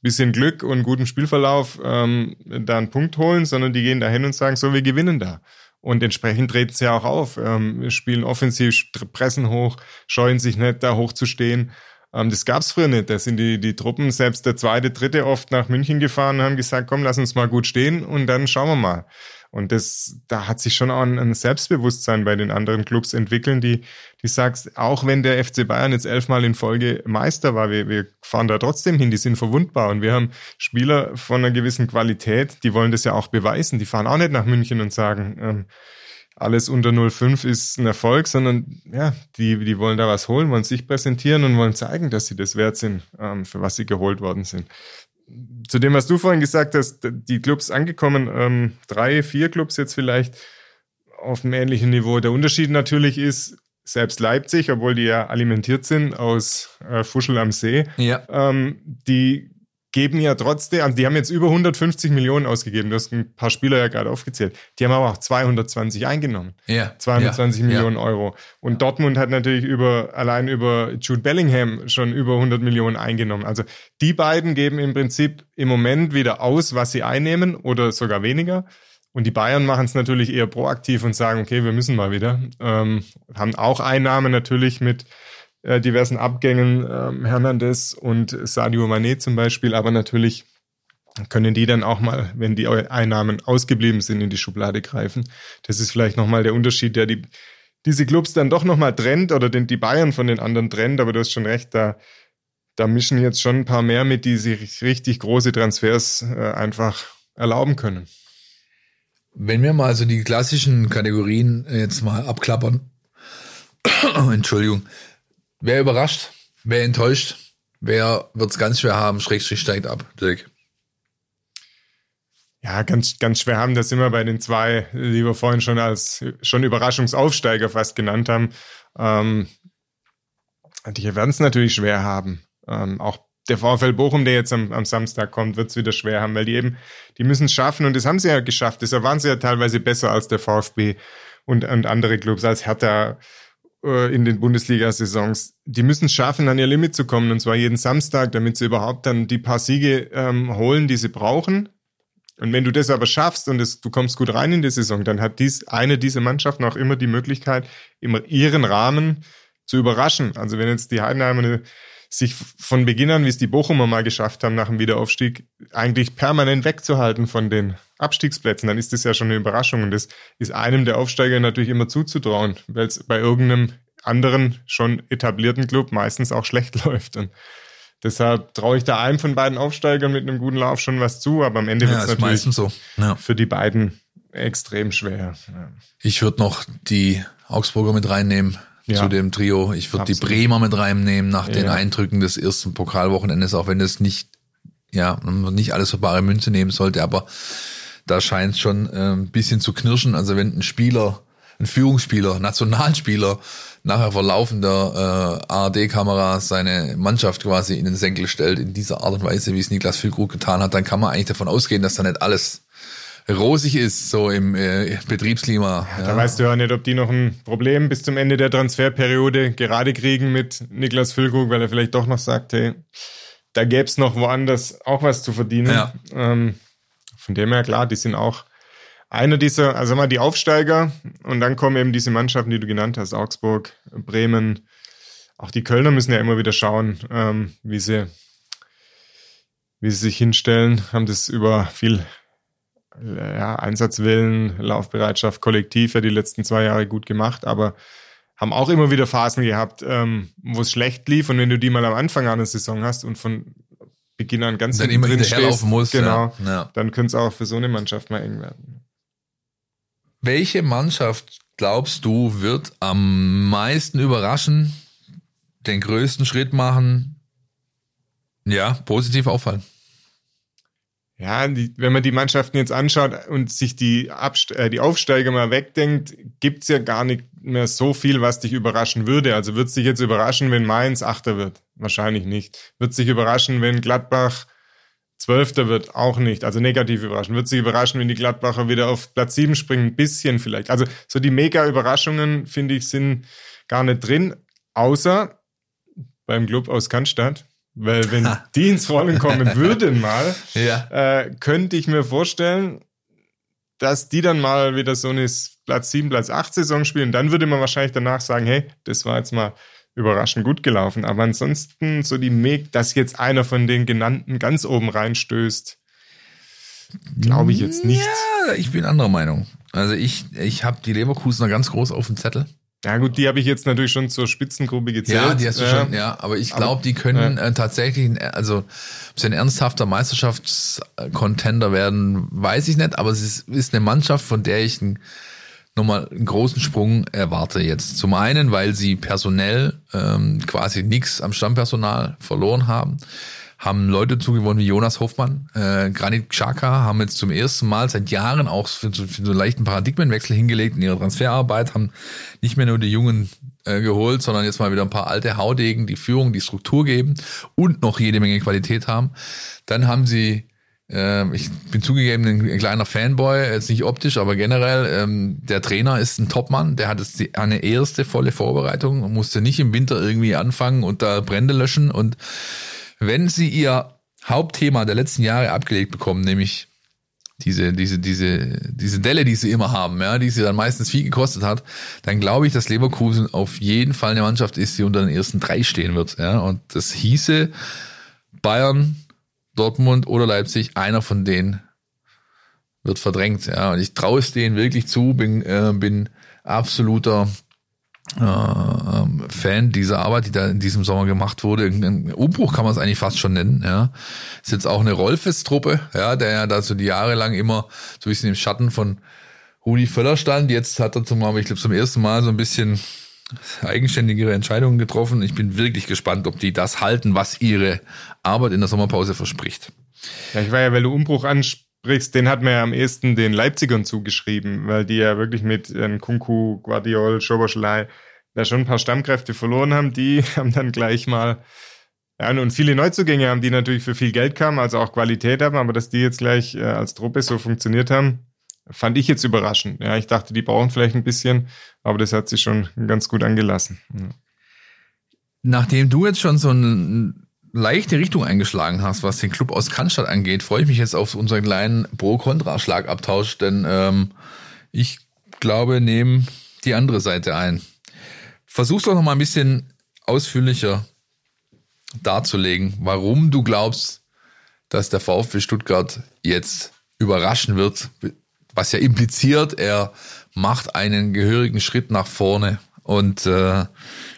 bisschen Glück und guten Spielverlauf ähm, da einen Punkt holen, sondern die gehen da hin und sagen, so, wir gewinnen da. Und entsprechend treten sie ja auch auf, ähm, spielen offensiv, pressen hoch, scheuen sich nicht, da hochzustehen. Ähm, das gab's früher nicht. Da sind die, die Truppen, selbst der zweite, dritte, oft nach München gefahren und haben gesagt, komm, lass uns mal gut stehen und dann schauen wir mal. Und das, da hat sich schon auch ein, Selbstbewusstsein bei den anderen Clubs entwickeln, die, die sagst, auch wenn der FC Bayern jetzt elfmal in Folge Meister war, wir, wir fahren da trotzdem hin, die sind verwundbar. Und wir haben Spieler von einer gewissen Qualität, die wollen das ja auch beweisen. Die fahren auch nicht nach München und sagen, ähm, alles unter 0,5 ist ein Erfolg, sondern ja, die, die wollen da was holen, wollen sich präsentieren und wollen zeigen, dass sie das wert sind, ähm, für was sie geholt worden sind zu dem, was du vorhin gesagt hast, die Clubs angekommen, ähm, drei, vier Clubs jetzt vielleicht, auf einem ähnlichen Niveau. Der Unterschied natürlich ist, selbst Leipzig, obwohl die ja alimentiert sind aus äh, Fuschel am See, Ja. ähm, die geben ja trotzdem, also die haben jetzt über 150 Millionen ausgegeben. Du hast ein paar Spieler ja gerade aufgezählt. Die haben aber auch 220 eingenommen. Ja. 220 ja. Millionen Euro. Und Dortmund hat natürlich über, allein über Jude Bellingham schon über 100 Millionen eingenommen. Also die beiden geben im Prinzip im Moment wieder aus, was sie einnehmen oder sogar weniger. Und die Bayern machen es natürlich eher proaktiv und sagen, okay, wir müssen mal wieder. Ähm, haben auch Einnahmen natürlich mit äh, diversen Abgängen, ähm, Hernandez und Sadio Mané zum Beispiel, aber natürlich können die dann auch mal, wenn die Einnahmen ausgeblieben sind, in die Schublade greifen. Das ist vielleicht nochmal der Unterschied, der die, diese Clubs dann doch nochmal trennt oder den, die Bayern von den anderen trennt, aber du hast schon recht, da, da mischen jetzt schon ein paar mehr mit, die sich richtig große Transfers äh, einfach erlauben können. Wenn wir mal so die klassischen Kategorien jetzt mal abklappern, Entschuldigung, wer überrascht, wer enttäuscht, wer wird's ganz schwer haben, Schrägstrich steigt ab, Dirk. Ja, ganz, ganz schwer haben. Das immer bei den zwei, die wir vorhin schon als schon Überraschungsaufsteiger fast genannt haben. Ähm, die werden es natürlich schwer haben. Ähm, auch der VfL Bochum, der jetzt am, am Samstag kommt, wird es wieder schwer haben, weil die eben, die müssen es schaffen und das haben sie ja geschafft. Deshalb waren sie ja teilweise besser als der VfB und, und andere Clubs, als Hertha äh, in den Bundesliga-Saisons. Die müssen es schaffen, an ihr Limit zu kommen und zwar jeden Samstag, damit sie überhaupt dann die paar Siege ähm, holen, die sie brauchen. Und wenn du das aber schaffst und es, du kommst gut rein in die Saison, dann hat dies eine dieser Mannschaften auch immer die Möglichkeit, immer ihren Rahmen zu überraschen. Also wenn jetzt die Heidenheimer sich von Beginn an, wie es die Bochumer mal geschafft haben nach dem Wiederaufstieg, eigentlich permanent wegzuhalten von den Abstiegsplätzen, dann ist das ja schon eine Überraschung. Und das ist einem der Aufsteiger natürlich immer zuzutrauen, weil es bei irgendeinem anderen schon etablierten Club meistens auch schlecht läuft. Und deshalb traue ich da einem von beiden Aufsteigern mit einem guten Lauf schon was zu, aber am Ende Ja, wird es natürlich meistens so. Ja. für die beiden extrem schwer. Ja. Ich würde noch die Augsburger mit reinnehmen Ja. zu dem Trio. Ich würde die. Bremer mit reinnehmen nach den Ja. Eindrücken des ersten Pokalwochenendes, auch wenn es nicht, ja, man nicht alles für bare Münze nehmen sollte, aber da scheint es schon äh, ein bisschen zu knirschen. Also wenn ein Spieler, ein Führungsspieler, Nationalspieler nachher vor laufender äh, ARD-Kamera seine Mannschaft quasi in den Senkel stellt, in dieser Art und Weise, wie es Niklas Füllkrug getan hat, dann kann man eigentlich davon ausgehen, dass da nicht alles rosig ist, so im äh, Betriebsklima. Da weißt du ja nicht, ob die noch ein Problem bis zum Ende der Transferperiode gerade kriegen mit Niklas Füllkrug, weil er vielleicht doch noch sagt, hey, da gäbe es noch woanders auch was zu verdienen. Ja. Ähm, von dem her, klar, die sind auch einer dieser, also mal die Aufsteiger und dann kommen eben diese Mannschaften, die du genannt hast, Augsburg, Bremen, auch die Kölner müssen ja immer wieder schauen, ähm, wie sie wie sie sich hinstellen, haben das über viel ja, Einsatzwillen, Laufbereitschaft, Kollektiv ja die letzten zwei Jahre gut gemacht, aber haben auch immer wieder Phasen gehabt, ähm, wo es schlecht lief und wenn du die mal am Anfang einer Saison hast und von Beginn an ganz hinten immer hinterherlaufen musst, genau, ja. Ja. dann könnte es auch für so eine Mannschaft mal eng werden. Welche Mannschaft glaubst du wird am meisten überraschen, den größten Schritt machen, ja, positiv auffallen? Ja, die, wenn man die Mannschaften jetzt anschaut und sich die, Abst äh, die Aufsteiger mal wegdenkt, gibt's ja gar nicht mehr so viel, was dich überraschen würde. Also wird dich jetzt überraschen, wenn Mainz Achter wird? Wahrscheinlich nicht. Wird sich überraschen, wenn Gladbach Zwölfter wird? Auch nicht. Also negativ überraschen. Wird sich überraschen, wenn die Gladbacher wieder auf Platz sieben springen? Ein bisschen vielleicht. Also so die Mega-Überraschungen, finde ich, sind gar nicht drin. Außer beim Club aus Cannstatt. Weil wenn die ins Rollen kommen würden mal, Ja. äh, könnte ich mir vorstellen, dass die dann mal wieder so eine Platz 7, Platz 8 Saison spielen. Dann würde man wahrscheinlich danach sagen, hey, das war jetzt mal überraschend gut gelaufen. Aber ansonsten so die Meg, dass jetzt einer von den genannten ganz oben reinstößt, glaube ich jetzt nicht. Ja, ich bin anderer Meinung. Also ich, ich habe die Leverkusener ganz groß auf dem Zettel. Ja gut, die habe ich jetzt natürlich schon zur Spitzengruppe gezählt. Ja, die hast du Ja. schon, ja, aber ich glaube, die können äh, tatsächlich, also ob sie ein ernsthafter Meisterschaftscontender werden, weiß ich nicht, aber es ist, ist eine Mannschaft, von der ich einen, nochmal einen großen Sprung erwarte jetzt. Zum einen, weil sie personell ähm, quasi nichts am Stammpersonal verloren haben, haben Leute zugewonnen wie Jonas Hoffmann, äh, Granit Xhaka, haben jetzt zum ersten Mal seit Jahren auch für, so- für so einen leichten Paradigmenwechsel hingelegt in ihrer Transferarbeit, haben nicht mehr nur die Jungen äh, geholt, sondern jetzt mal wieder ein paar alte Haudegen, die Führung, die Struktur geben und noch jede Menge Qualität haben. Dann haben sie ich bin zugegeben ein kleiner Fanboy, jetzt nicht optisch, aber generell. Ähm, der Trainer ist ein Topmann, der hat jetzt eine erste volle Vorbereitung, musste nicht im Winter irgendwie anfangen und da Brände löschen. Und wenn sie ihr Hauptthema der letzten Jahre abgelegt bekommen, nämlich diese, diese, diese, diese Delle, die sie immer haben, ja, die sie dann meistens viel gekostet hat, dann glaube ich, dass Leverkusen auf jeden Fall eine Mannschaft ist, die unter den ersten drei stehen wird. Ja, und das hieße Bayern, Dortmund oder Leipzig, einer von denen wird verdrängt. Ja, und ich traue es denen wirklich zu, bin, äh, bin absoluter äh, ähm, Fan dieser Arbeit, die da in diesem Sommer gemacht wurde. Ein Umbruch kann man es eigentlich fast schon nennen. Ja, ist jetzt auch eine Rollfest-Truppe, ja, der ja da so die Jahre lang immer so ein bisschen im Schatten von Rudi Völler stand. Jetzt hat er zum, ich glaube, zum ersten Mal so ein bisschen eigenständigere Entscheidungen getroffen. Ich bin wirklich gespannt, ob die das halten, was ihre Arbeit in der Sommerpause verspricht. Ja, ich war ja, weil du Umbruch ansprichst, den hat man ja am ehesten den Leipzigern zugeschrieben, weil die ja wirklich mit äh, Kunku, Guardiol, Schoboschlei da schon ein paar Stammkräfte verloren haben. Die haben dann gleich mal, ja, und viele Neuzugänge haben, die natürlich für viel Geld kamen, also auch Qualität haben, aber dass die jetzt gleich äh, als Truppe so funktioniert haben, fand ich jetzt überraschend. Ja, ich dachte, die brauchen vielleicht ein bisschen, aber das hat sich schon ganz gut angelassen. Ja. Nachdem du jetzt schon so eine leichte Richtung eingeschlagen hast, was den Club aus Cannstatt angeht, freue ich mich jetzt auf unseren kleinen Pro-Kontra-Schlagabtausch, denn ähm, ich glaube, nehmen die andere Seite ein. Versuch's doch noch mal ein bisschen ausführlicher darzulegen, warum du glaubst, dass der VfB Stuttgart jetzt überraschen wird, was ja impliziert, er macht einen gehörigen Schritt nach vorne und äh,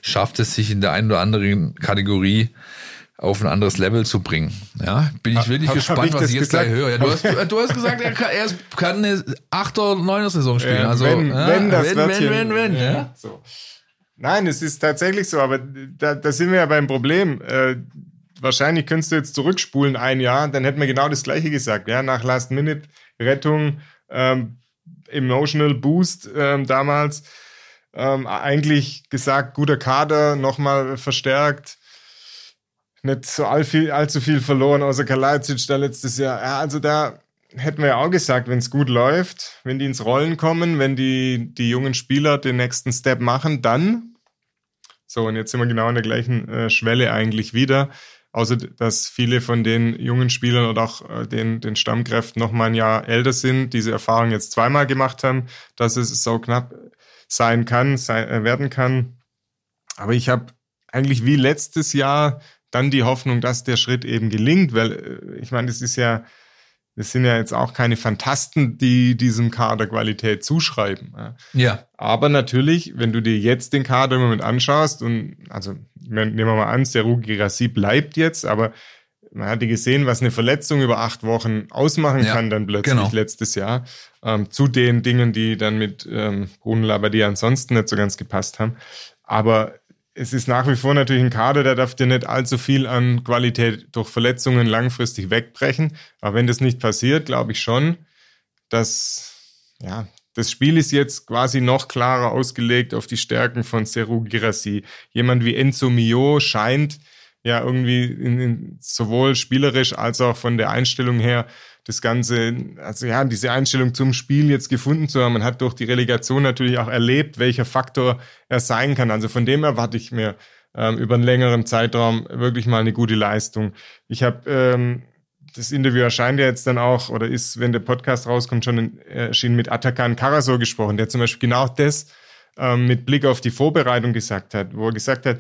schafft es sich in der einen oder anderen Kategorie auf ein anderes Level zu bringen. Ja, bin ich wirklich hab- hab gespannt, ich was ich jetzt gesagt? gleich höre. Ja, du, hast, du hast gesagt, er kann, er kann eine 8 oder 9 Saison spielen. Also, wenn, ja, wenn das wenn, Wörtchen, wenn, wenn, wenn, ja, ja. So. Nein, es ist tatsächlich so, aber da, da sind wir ja beim Problem. Äh, wahrscheinlich könntest du jetzt zurückspulen ein Jahr, dann hätten wir genau das Gleiche gesagt. Ja, nach Last-Minute-Rettung, ähm, Emotional Boost ähm, damals, ähm, eigentlich gesagt, guter Kader, nochmal verstärkt, nicht so all viel, allzu viel verloren, außer Kalajdzic da letztes Jahr. Ja, also da hätten wir ja auch gesagt, wenn es gut läuft, wenn die ins Rollen kommen, wenn die, die jungen Spieler den nächsten Step machen, dann. So, und jetzt sind wir genau an der gleichen äh, Schwelle eigentlich wieder. Außer, dass viele von den jungen Spielern oder auch äh, den, den Stammkräften noch mal ein Jahr älter sind, diese Erfahrung jetzt zweimal gemacht haben, dass es so knapp sein kann, sein, äh, werden kann. Aber ich habe eigentlich wie letztes Jahr dann die Hoffnung, dass der Schritt eben gelingt, weil äh, ich meine, das ist ja, das sind ja jetzt auch keine Fantasten, die diesem Kader Qualität zuschreiben. Ja. Aber natürlich, wenn du dir jetzt den Kader im Moment anschaust und also nehmen wir mal an, Seru Girassi bleibt jetzt, aber man hatte gesehen, was eine Verletzung über acht Wochen ausmachen Ja, kann dann plötzlich genau. letztes Jahr. Ähm, zu den Dingen, die dann mit ähm, Bruno Labbadia ansonsten nicht so ganz gepasst haben. Aber es ist nach wie vor natürlich ein Kader, der darf dir nicht allzu viel an Qualität durch Verletzungen langfristig wegbrechen. Aber wenn das nicht passiert, glaube ich schon, dass ja, das Spiel ist jetzt quasi noch klarer ausgelegt auf die Stärken von Seru Girassi. Jemand wie Enzo Mio scheint ja irgendwie in, in, sowohl spielerisch als auch von der Einstellung her das Ganze, also ja, diese Einstellung zum Spiel jetzt gefunden zu haben. Man hat durch die Relegation natürlich auch erlebt, welcher Faktor er sein kann. Also von dem erwarte ich mir ähm, über einen längeren Zeitraum wirklich mal eine gute Leistung. Ich habe ähm, das Interview erscheint ja jetzt dann auch, oder ist, wenn der Podcast rauskommt, schon in, erschienen mit Atakan Karasor gesprochen, der zum Beispiel genau das ähm, mit Blick auf die Vorbereitung gesagt hat, wo er gesagt hat,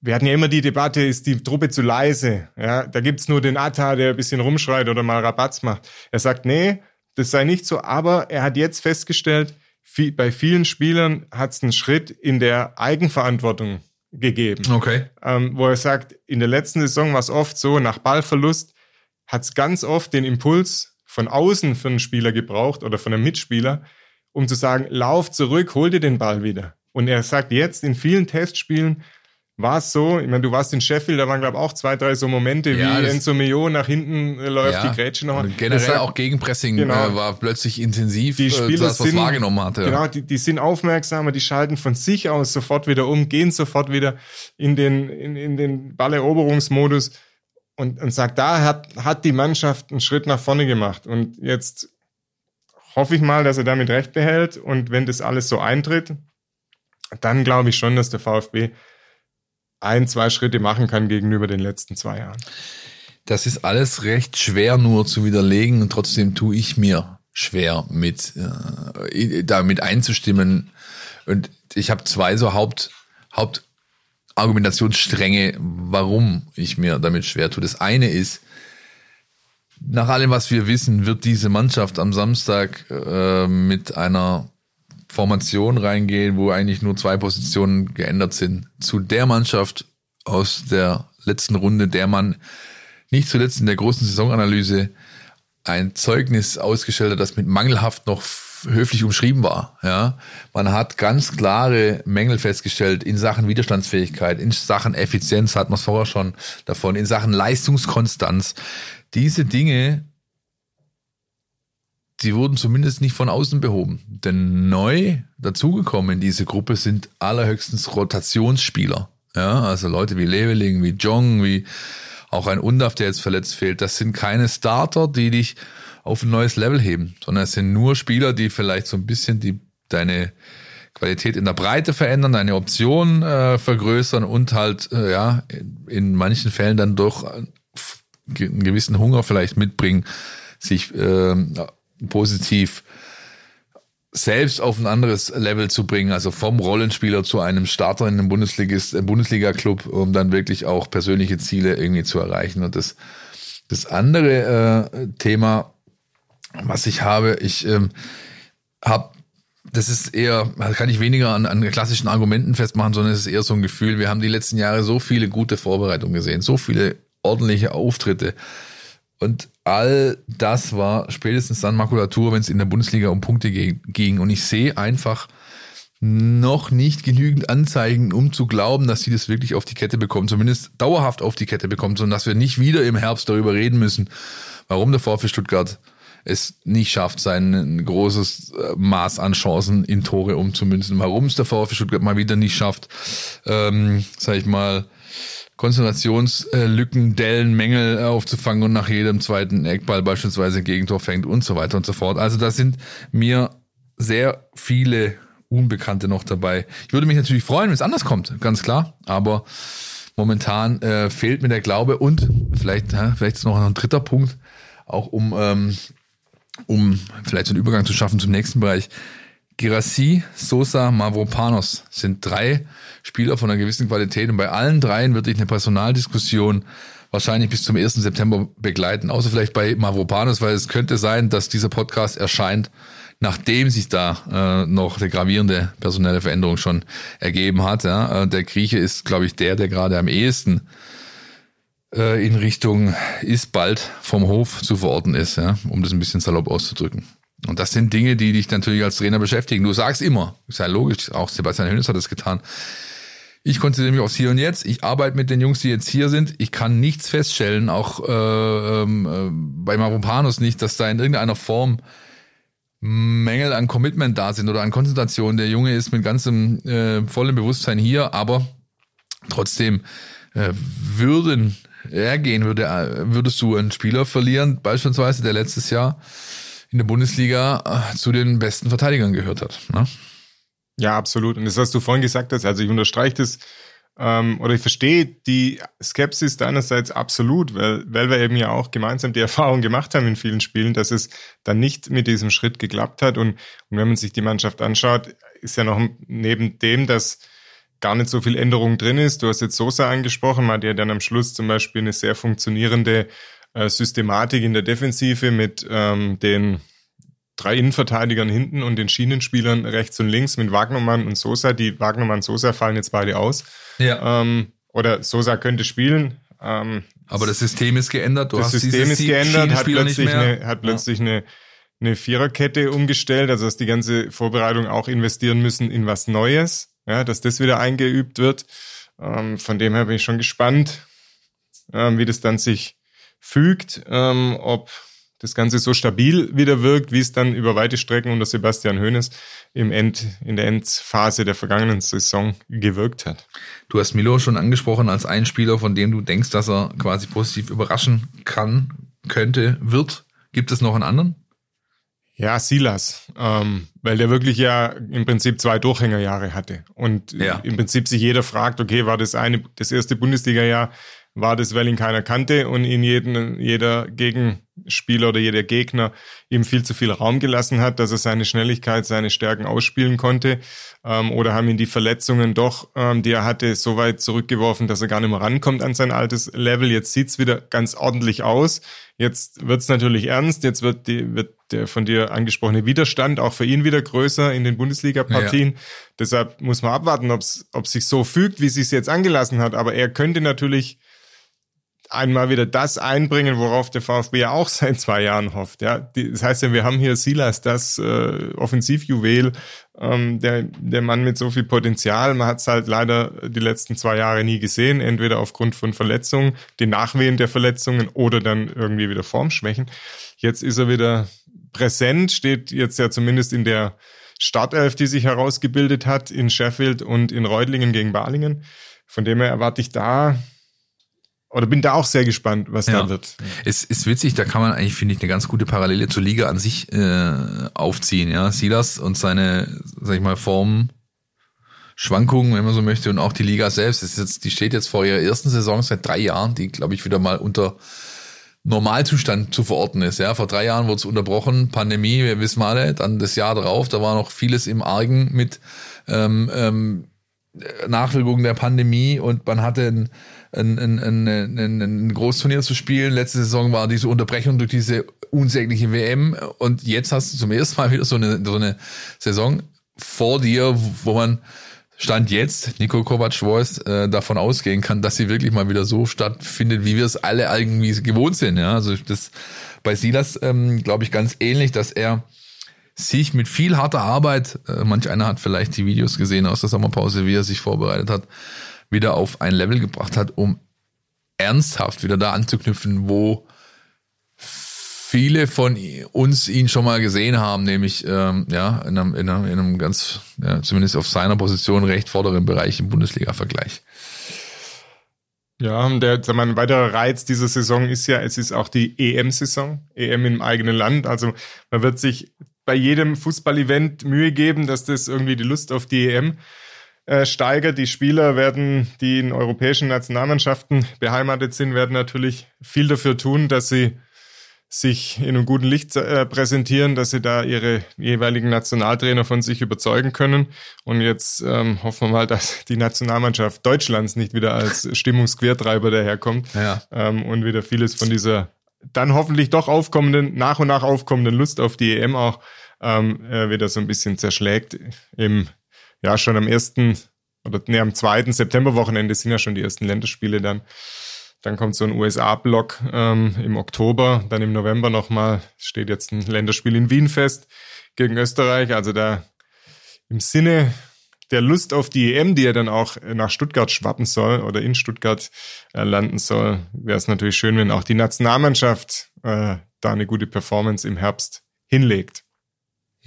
wir hatten ja immer die Debatte, ist die Truppe zu leise? Ja, da gibt's nur den Atta, der ein bisschen rumschreit oder mal Rabatz macht. Er sagt, nee, das sei nicht so, aber er hat jetzt festgestellt, viel, bei vielen Spielern hat's einen Schritt in der Eigenverantwortung gegeben. Okay. Ähm, wo er sagt, in der letzten Saison war es oft so, nach Ballverlust hat's ganz oft den Impuls von außen für einen Spieler gebraucht oder von einem Mitspieler, um zu sagen, lauf zurück, hol dir den Ball wieder. Und er sagt jetzt in vielen Testspielen, war es so, ich meine, du warst in Sheffield, da waren, glaube ich, auch zwei, drei so Momente, Ja, wie Enzo Mio nach hinten äh, läuft, die Grätsche noch. Und generell sagt- auch Gegenpressing Genau. äh, war plötzlich intensiv, die äh, Spieler das, was sind, wahrgenommen hatte. Genau, die, die sind aufmerksamer, die schalten von sich aus sofort wieder um, gehen sofort wieder in den, in, in den Balleroberungsmodus und, und sagt, da hat, hat die Mannschaft einen Schritt nach vorne gemacht. Und jetzt hoffe ich mal, dass er damit recht behält. Und wenn das alles so eintritt, dann glaube ich schon, dass der VfB ein, zwei Schritte machen kann gegenüber den letzten zwei Jahren. Das ist alles recht schwer nur zu widerlegen und trotzdem tue ich mir schwer mit äh, damit einzustimmen. Und ich habe zwei so Haupt, Hauptargumentationsstränge, warum ich mir damit schwer tue. Das eine ist, nach allem, was wir wissen, wird diese Mannschaft am Samstag äh, mit einer Formation reingehen, wo eigentlich nur zwei Positionen geändert sind. Zu der Mannschaft aus der letzten Runde, der man nicht zuletzt in der großen Saisonanalyse ein Zeugnis ausgestellt hat, das mit mangelhaft noch höflich umschrieben war. Ja, man hat ganz klare Mängel festgestellt in Sachen Widerstandsfähigkeit, in Sachen Effizienz hat man es vorher schon davon, in Sachen Leistungskonstanz. Diese Dinge, die wurden zumindest nicht von außen behoben. Denn neu dazugekommen in diese Gruppe sind allerhöchstens Rotationsspieler. Ja, also Leute wie Leveling, wie Jong, wie auch ein Undaf, der jetzt verletzt fehlt. Das sind keine Starter, die dich auf ein neues Level heben, sondern es sind nur Spieler, die vielleicht so ein bisschen die, deine Qualität in der Breite verändern, deine Optionen äh, vergrößern und halt, äh, ja, in, in manchen Fällen dann doch äh, einen gewissen Hunger vielleicht mitbringen, sich äh, positiv selbst auf ein anderes Level zu bringen, also vom Rollenspieler zu einem Starter in einem äh, Bundesliga-Club, um dann wirklich auch persönliche Ziele irgendwie zu erreichen. Und das, das andere äh, Thema, was ich habe, ich ähm, habe, das ist eher, kann ich weniger an, an klassischen Argumenten festmachen, sondern es ist eher so ein Gefühl, wir haben die letzten Jahre so viele gute Vorbereitungen gesehen, so viele ordentliche Auftritte. Und all das war spätestens dann Makulatur, wenn es in der Bundesliga um Punkte ging. Und ich sehe einfach noch nicht genügend Anzeigen, um zu glauben, dass sie das wirklich auf die Kette bekommen, zumindest dauerhaft auf die Kette bekommen, sondern dass wir nicht wieder im Herbst darüber reden müssen, warum der VfB Stuttgart es nicht schafft, sein großes äh, Maß an Chancen in Tore umzumünzen, warum es der VfB Stuttgart mal wieder nicht schafft, ähm, sag ich mal, Konzentrationslücken, Dellen, Mängel aufzufangen und nach jedem zweiten Eckball beispielsweise Gegentor fängt und so weiter und so fort. Also da sind mir sehr viele Unbekannte noch dabei. Ich würde mich natürlich freuen, wenn es anders kommt, ganz klar. Aber momentan äh, fehlt mir der Glaube und vielleicht, ja, vielleicht ist noch ein dritter Punkt, auch um, ähm, um vielleicht so einen Übergang zu schaffen zum nächsten Bereich. Girassi, Sosa, Mavropanos sind drei Spieler von einer gewissen Qualität und bei allen dreien wird dich eine Personaldiskussion wahrscheinlich bis zum 1. September begleiten, außer vielleicht bei Mavropanos, weil es könnte sein, dass dieser Podcast erscheint, nachdem sich da äh, noch eine gravierende personelle Veränderung schon ergeben hat. Ja. Äh, Der Grieche ist, glaube ich, der, der gerade am ehesten äh, in Richtung ist bald vom Hof zu verorten ist, ja, um das ein bisschen salopp auszudrücken. Und das sind Dinge, die dich natürlich als Trainer beschäftigen. Du sagst immer, ist ja logisch, auch Sebastian Hönes hat das getan. Ich konzentriere mich aufs Hier und Jetzt. Ich arbeite mit den Jungs, die jetzt hier sind. Ich kann nichts feststellen, auch äh, ähm, äh, bei Maropanos nicht, dass da in irgendeiner Form Mängel an Commitment da sind oder an Konzentration. Der Junge ist mit ganzem äh, vollem Bewusstsein hier, aber trotzdem äh, würden ergehen, würde, äh, würdest du einen Spieler verlieren, beispielsweise, der letztes Jahr in der Bundesliga äh, zu den besten Verteidigern gehört hat. Ne? Ja, absolut. Und das, was du vorhin gesagt hast, also ich unterstreiche das, ähm, oder ich verstehe die Skepsis deinerseits absolut, weil, weil wir eben ja auch gemeinsam die Erfahrung gemacht haben in vielen Spielen, dass es dann nicht mit diesem Schritt geklappt hat. Und, und wenn man sich die Mannschaft anschaut, ist ja noch neben dem, dass gar nicht so viel Änderung drin ist. Du hast jetzt Sosa angesprochen, man hat ja dann am Schluss zum Beispiel eine sehr funktionierende äh, Systematik in der Defensive mit ähm, den drei Innenverteidigern hinten und den Schienenspielern rechts und links mit Wagnermann und Sosa. Die Wagnermann Sosa fallen jetzt beide aus. Ja. Ähm, oder Sosa könnte spielen. Ähm, Aber das System ist geändert. Du das System ist geändert, hat plötzlich, eine, hat plötzlich eine, eine Viererkette umgestellt, also dass die ganze Vorbereitung auch investieren müssen in was Neues, ja, dass das wieder eingeübt wird. Ähm, von dem her bin ich schon gespannt, ähm, wie das dann sich fügt, ähm, ob das Ganze so stabil wieder wirkt, wie es dann über weite Strecken unter Sebastian Hoeneß im End, in der Endphase der vergangenen Saison gewirkt hat. Du hast Milo schon angesprochen als einen Spieler, von dem du denkst, dass er quasi positiv überraschen kann, könnte, wird. Gibt es noch einen anderen? Ja, Silas, ähm, weil der wirklich ja im Prinzip zwei Durchhängerjahre hatte und Ja. im Prinzip sich jeder fragt, okay, war das eine das erste Bundesliga-Jahr, war das, weil ihn keiner kannte und ihn jeden, jeder Gegenspieler oder jeder Gegner ihm viel zu viel Raum gelassen hat, dass er seine Schnelligkeit, seine Stärken ausspielen konnte, ähm, oder haben ihn die Verletzungen doch, ähm, die er hatte, so weit zurückgeworfen, dass er gar nicht mehr rankommt an sein altes Level. Jetzt sieht's wieder ganz ordentlich aus. Jetzt wird's natürlich ernst. Jetzt wird, die, wird der von dir angesprochene Widerstand auch für ihn wieder größer in den Bundesliga-Partien. Deshalb muss man abwarten, ob's, ob sich so fügt, wie es sich jetzt angelassen hat. Aber er könnte natürlich einmal wieder das einbringen, worauf der VfB ja auch seit zwei Jahren hofft. Ja, das heißt ja, wir haben hier Silas, das äh, Offensivjuwel, ähm, der der Mann mit so viel Potenzial. Man hat es halt leider die letzten zwei Jahre nie gesehen, entweder aufgrund von Verletzungen, den Nachwehen der Verletzungen oder dann irgendwie wieder Formschwächen. Jetzt ist er wieder präsent, steht jetzt ja zumindest in der Startelf, die sich herausgebildet hat in Sheffield und in Reutlingen gegen Balingen. Von dem her erwarte ich da oder bin da auch sehr gespannt, was Ja. da wird. Es ist witzig, da kann man eigentlich, finde ich, eine ganz gute Parallele zur Liga an sich äh, aufziehen. Ja, Silas und seine, sag ich mal, Form. Schwankungen, wenn man so möchte, und auch die Liga selbst. Das ist jetzt, die steht jetzt vor ihrer ersten Saison seit drei Jahren, die, glaube ich, wieder mal unter Normalzustand zu verorten ist. Ja, vor drei Jahren wurde es unterbrochen, Pandemie, wir wissen alle, dann das Jahr darauf, da war noch vieles im Argen mit ähm, ähm, Nachwirkungen der Pandemie und man hatte ein, ein, ein, ein, ein, ein Großturnier zu spielen. Letzte Saison war diese Unterbrechung durch diese unsägliche WM und jetzt hast du zum ersten Mal wieder so eine, so eine Saison vor dir, wo man Stand jetzt, Nico Kovac-Voice, äh, davon ausgehen kann, dass sie wirklich mal wieder so stattfindet, wie wir es alle irgendwie gewohnt sind. Ja, also das bei Silas ähm, glaube ich ganz ähnlich, dass er sich mit viel harter Arbeit, äh, manch einer hat vielleicht die Videos gesehen aus der Sommerpause, wie er sich vorbereitet hat, wieder auf ein Level gebracht hat, um ernsthaft wieder da anzuknüpfen, wo viele von uns ihn schon mal gesehen haben, nämlich ähm, ja in einem, in einem, in einem ganz, ja, zumindest auf seiner Position recht vorderen Bereich im Bundesliga-Vergleich. Ja, der, sag mal, ein weiterer Reiz dieser Saison ist ja, es ist auch die EM-Saison, EM im eigenen Land. Also man wird sich bei jedem Fußball-Event Mühe geben, dass das irgendwie die Lust auf die EM äh, steigert. Die Spieler werden, die in europäischen Nationalmannschaften beheimatet sind, werden natürlich viel dafür tun, dass sie sich in einem guten Licht äh, präsentieren, dass sie da ihre jeweiligen Nationaltrainer von sich überzeugen können. Und jetzt ähm, hoffen wir mal, dass die Nationalmannschaft Deutschlands nicht wieder als Stimmungsquertreiber daherkommt Ja. ähm, und wieder vieles von dieser dann hoffentlich doch aufkommenden, nach und nach aufkommenden Lust auf die EM auch ähm, äh, wieder so ein bisschen zerschlägt. Im, ja, schon am ersten oder nee, am zweiten Septemberwochenende sind ja schon die ersten Länderspiele dann. Dann kommt so ein USA-Block ähm, im Oktober, dann im November nochmal steht jetzt ein Länderspiel in Wien fest gegen Österreich. Also da im Sinne der Lust auf die EM, die ja dann auch nach Stuttgart schwappen soll oder in Stuttgart äh, landen soll, wäre es natürlich schön, wenn auch die Nationalmannschaft äh, da eine gute Performance im Herbst hinlegt.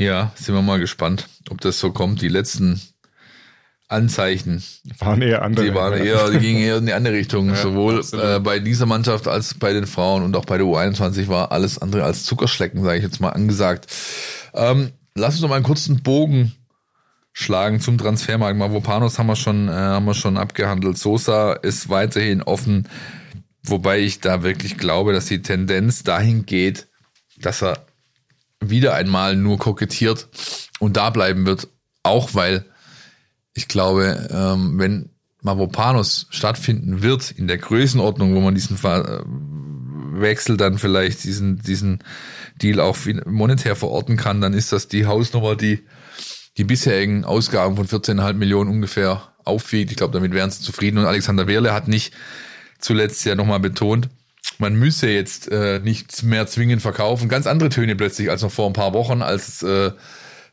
Ja, sind wir mal gespannt, ob das so kommt. Die letzten Anzeichen Waren eher andere. Die waren eher, die gingen eher in die andere Richtung. Ja, Sowohl äh, bei dieser Mannschaft als bei den Frauen und auch bei der U21 war alles andere als Zuckerschlecken, sage ich jetzt mal angesagt. Ähm, lass uns noch mal einen kurzen Bogen schlagen zum Transfermarkt. Mavropanos haben wir schon, äh, haben wir schon abgehandelt. Sosa ist weiterhin offen, wobei ich da wirklich glaube, dass die Tendenz dahin geht, dass er wieder einmal nur kokettiert und da bleiben wird, auch weil ich glaube, ähm, wenn Mavropanos stattfinden wird in der Größenordnung, wo man diesen Ver äh, Wechsel dann vielleicht diesen diesen Deal auch monetär verorten kann, dann ist das die Hausnummer, die die bisherigen Ausgaben von 14,5 Millionen ungefähr aufwiegt. Ich glaube, damit wären sie zufrieden. Und Alexander Wehrle hat nicht zuletzt ja nochmal betont, man müsse jetzt äh, nichts mehr zwingend verkaufen. Ganz andere Töne plötzlich als noch vor ein paar Wochen, als äh,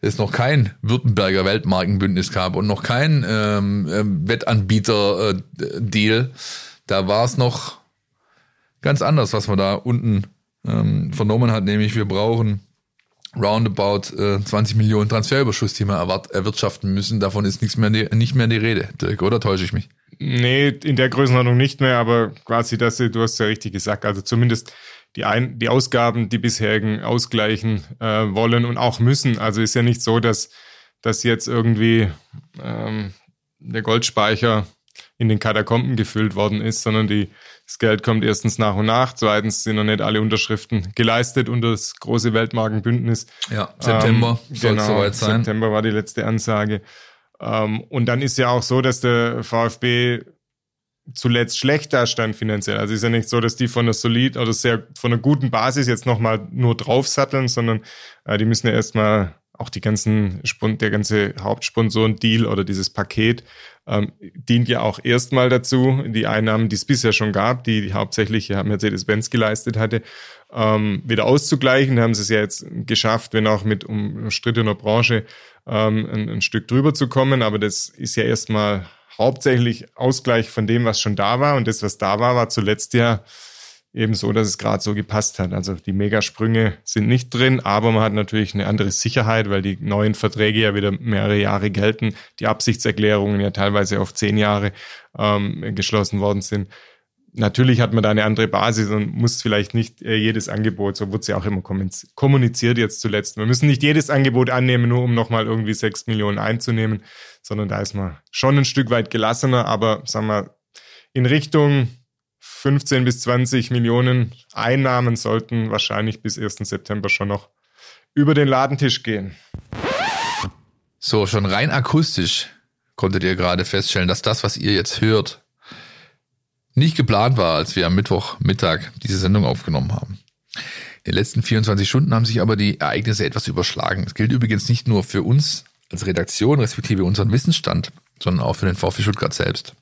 es noch kein Württemberger Weltmarkenbündnis gab und noch kein ähm, ähm Wettanbieter-Deal, da war es noch ganz anders, was man da unten ähm, vernommen hat, nämlich wir brauchen roundabout äh, 20 Millionen Transferüberschuss, die wir erwirtschaften müssen. Davon ist nichts mehr die, nicht mehr die Rede, Dirk, oder täusche ich mich? Nee, in der Größenordnung nicht mehr, aber quasi das, du hast ja richtig gesagt, also zumindest die, Ein die Ausgaben, die bisherigen ausgleichen äh, wollen und auch müssen. Also ist ja nicht so, dass, dass jetzt irgendwie ähm, der Goldspeicher in den Katakomben gefüllt worden ist, sondern die, das Geld kommt erstens nach und nach, zweitens sind noch nicht alle Unterschriften geleistet unter das große Weltmarkenbündnis. Ja, September ähm, soll genau, soweit sein. September war die letzte Ansage. Ähm, und dann ist ja auch so, dass der VfB zuletzt schlecht dastand finanziell. Also ist ja nicht so, dass die von einer solid oder sehr von einer guten Basis jetzt nochmal nur draufsatteln, sondern äh, die müssen ja erstmal auch die ganzen der ganze Hauptsponsoren-Deal oder dieses Paket ähm, dient ja auch erstmal dazu, die Einnahmen, die es bisher schon gab, die, die hauptsächlich ja, Mercedes-Benz geleistet hatte, ähm, wieder auszugleichen. Da haben sie es ja jetzt geschafft, wenn auch mit umstrittener Branche ähm, ein, ein Stück drüber zu kommen. Aber das ist ja erstmal hauptsächlich Ausgleich von dem, was schon da war. Und das, was da war, war zuletzt ja eben so, dass es gerade so gepasst hat. Also die Megasprünge sind nicht drin, aber man hat natürlich eine andere Sicherheit, weil die neuen Verträge ja wieder mehrere Jahre gelten, die Absichtserklärungen ja teilweise auf zehn Jahre ähm, geschlossen worden sind. Natürlich hat man da eine andere Basis und muss vielleicht nicht äh, jedes Angebot, so wurde es ja auch immer kommuniziert jetzt zuletzt. Wir müssen nicht jedes Angebot annehmen, nur um nochmal irgendwie sechs Millionen einzunehmen, sondern da ist man schon ein Stück weit gelassener, aber sagen wir, in Richtung 15 bis 20 Millionen Einnahmen sollten wahrscheinlich bis 1. September schon noch über den Ladentisch gehen. So, schon rein akustisch konntet ihr gerade feststellen, dass das, was ihr jetzt hört, nicht geplant war, als wir am Mittwochmittag diese Sendung aufgenommen haben. In den letzten 24 Stunden haben sich aber die Ereignisse etwas überschlagen. Das gilt übrigens nicht nur für uns als Redaktion, respektive unseren Wissensstand, sondern auch für den VfB Stuttgart selbst.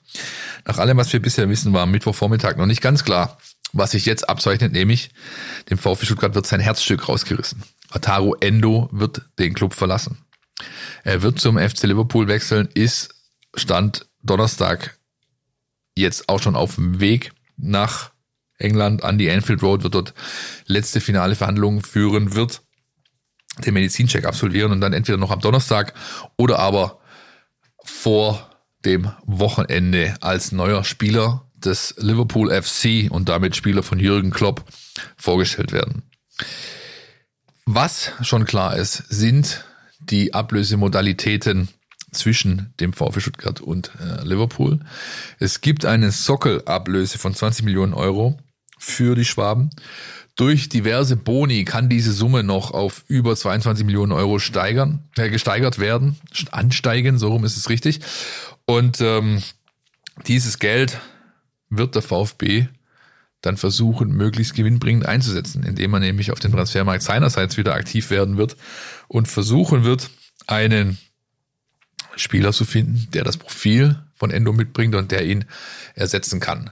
Nach allem, was wir bisher wissen, war am Mittwochvormittag noch nicht ganz klar, was sich jetzt abzeichnet, nämlich dem VfB Stuttgart wird sein Herzstück rausgerissen. Ataru Endo wird den Club verlassen. Er wird zum FC Liverpool wechseln, ist Stand Donnerstag jetzt auch schon auf dem Weg nach England an die Anfield Road, wird dort letzte finale Verhandlungen führen, wird den Medizincheck absolvieren und dann entweder noch am Donnerstag oder aber vor dem Wochenende als neuer Spieler des Liverpool FC und damit Spieler von Jürgen Klopp vorgestellt werden. Was schon klar ist, sind die Ablösemodalitäten zwischen dem VfB Stuttgart und äh, Liverpool. Es gibt eine Sockelablöse von 20 Millionen Euro für die Schwaben. Durch diverse Boni kann diese Summe noch auf über 22 Millionen Euro steigern, äh, gesteigert werden, ansteigen, so rum ist es richtig. Und ähm, dieses Geld wird der VfB dann versuchen, möglichst gewinnbringend einzusetzen, indem man nämlich auf dem Transfermarkt seinerseits wieder aktiv werden wird und versuchen wird, einen Spieler zu finden, der das Profil von Endo mitbringt und der ihn ersetzen kann.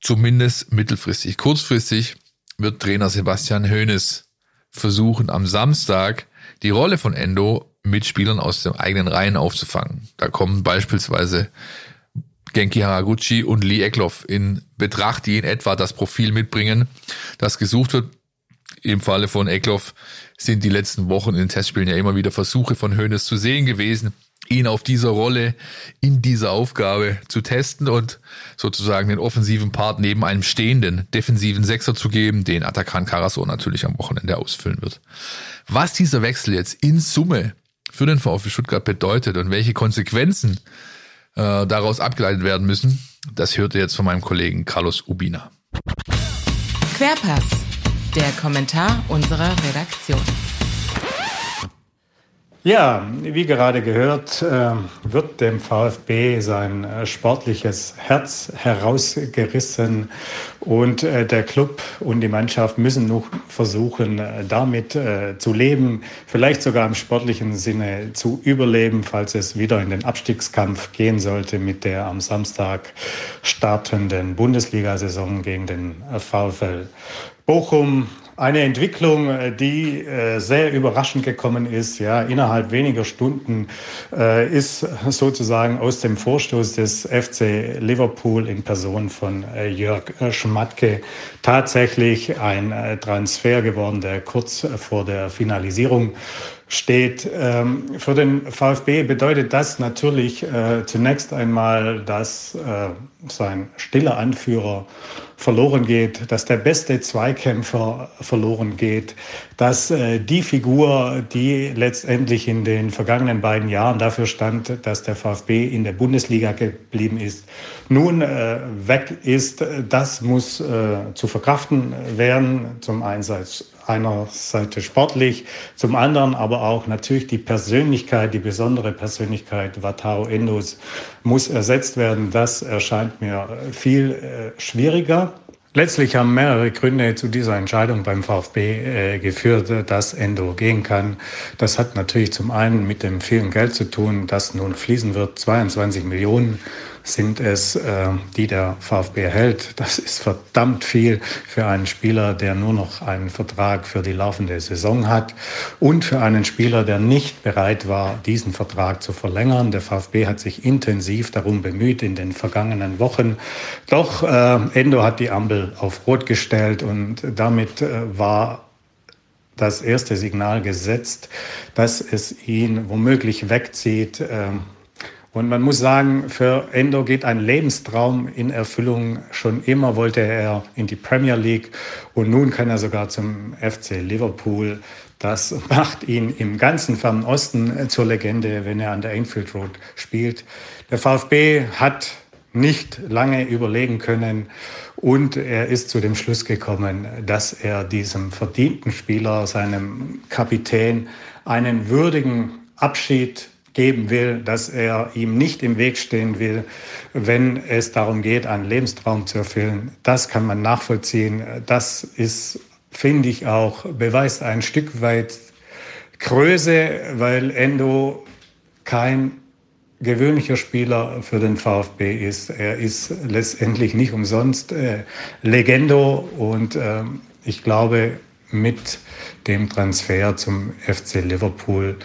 Zumindest mittelfristig. Kurzfristig wird Trainer Sebastian Hoeneß versuchen, am Samstag die Rolle von Endo mit Spielern aus den eigenen Reihen aufzufangen. Da kommen beispielsweise Genki Haraguchi und Lee Eckloff in Betracht, die in etwa das Profil mitbringen, das gesucht wird. Im Falle von Eckloff sind die letzten Wochen in den Testspielen ja immer wieder Versuche von Hoeneß zu sehen gewesen, ihn auf dieser Rolle, in dieser Aufgabe zu testen und sozusagen den offensiven Part neben einem stehenden defensiven Sechser zu geben, den Atakan Karasor natürlich am Wochenende ausfüllen wird. Was dieser Wechsel jetzt in Summe für den VfB Stuttgart bedeutet und welche Konsequenzen äh, daraus abgeleitet werden müssen, das hört ihr jetzt von meinem Kollegen Carlos Ubina. Querpass, der Kommentar unserer Redaktion. Ja, wie gerade gehört, äh, wird dem VfB sein äh, sportliches Herz herausgerissen und äh, der Club und die Mannschaft müssen noch versuchen, damit zu leben, vielleicht sogar im sportlichen Sinne zu überleben, falls es wieder in den Abstiegskampf gehen sollte mit der am Samstag startenden Bundesliga-Saison gegen den VfL Bochum. Eine Entwicklung, äh, die äh, sehr überraschend gekommen ist. Ja, innerhalb weniger Stunden äh, ist sozusagen aus dem Vorstoß des FC Liverpool in Person von Jörg Schmatke tatsächlich ein Transfer geworden, der kurz vor der Finalisierung steht. Ähm, für den VfB bedeutet das natürlich äh, zunächst einmal, dass äh, sein stiller Anführer verloren geht, dass der beste Zweikämpfer verloren geht, dass äh, die Figur, die letztendlich in den vergangenen beiden Jahren dafür stand, dass der VfB in der Bundesliga geblieben ist, nun äh, weg ist, das muss äh, zu verkraften werden. Zum Einsatz einerseits sportlich, zum anderen aber auch natürlich die Persönlichkeit, die besondere Persönlichkeit Watao Endos muss ersetzt werden. Das erscheint mir viel äh, schwieriger. Letztlich haben mehrere Gründe zu dieser Entscheidung beim VfB äh, geführt, dass Endo gehen kann. Das hat natürlich zum einen mit dem vielen Geld zu tun, das nun fließen wird, 22 Millionen sind es, äh, die der VfB erhält. Das ist verdammt viel für einen Spieler, der nur noch einen Vertrag für die laufende Saison hat und für einen Spieler, der nicht bereit war, diesen Vertrag zu verlängern. Der VfB hat sich intensiv darum bemüht in den vergangenen Wochen. Doch äh, Endo hat die Ampel auf Rot gestellt und damit äh, war das erste Signal gesetzt, dass es ihn womöglich wegzieht. Äh, und man muss sagen, für Endo geht ein Lebenstraum in Erfüllung. Schon immer wollte er in die Premier League und nun kann er sogar zum FC Liverpool. Das macht ihn im ganzen Fernen Osten zur Legende, wenn er an der Enfield Road spielt. Der VfB hat nicht lange überlegen können und er ist zu dem Schluss gekommen, dass er diesem verdienten Spieler, seinem Kapitän, einen würdigen Abschied geben will, dass er ihm nicht im Weg stehen will, wenn es darum geht, einen Lebenstraum zu erfüllen. Das kann man nachvollziehen. Das ist, finde ich auch, beweist ein Stück weit Größe, weil Endo kein gewöhnlicher Spieler für den VfB ist. Er ist letztendlich nicht umsonst äh, Legendo und äh, ich glaube, mit dem Transfer zum FC Liverpool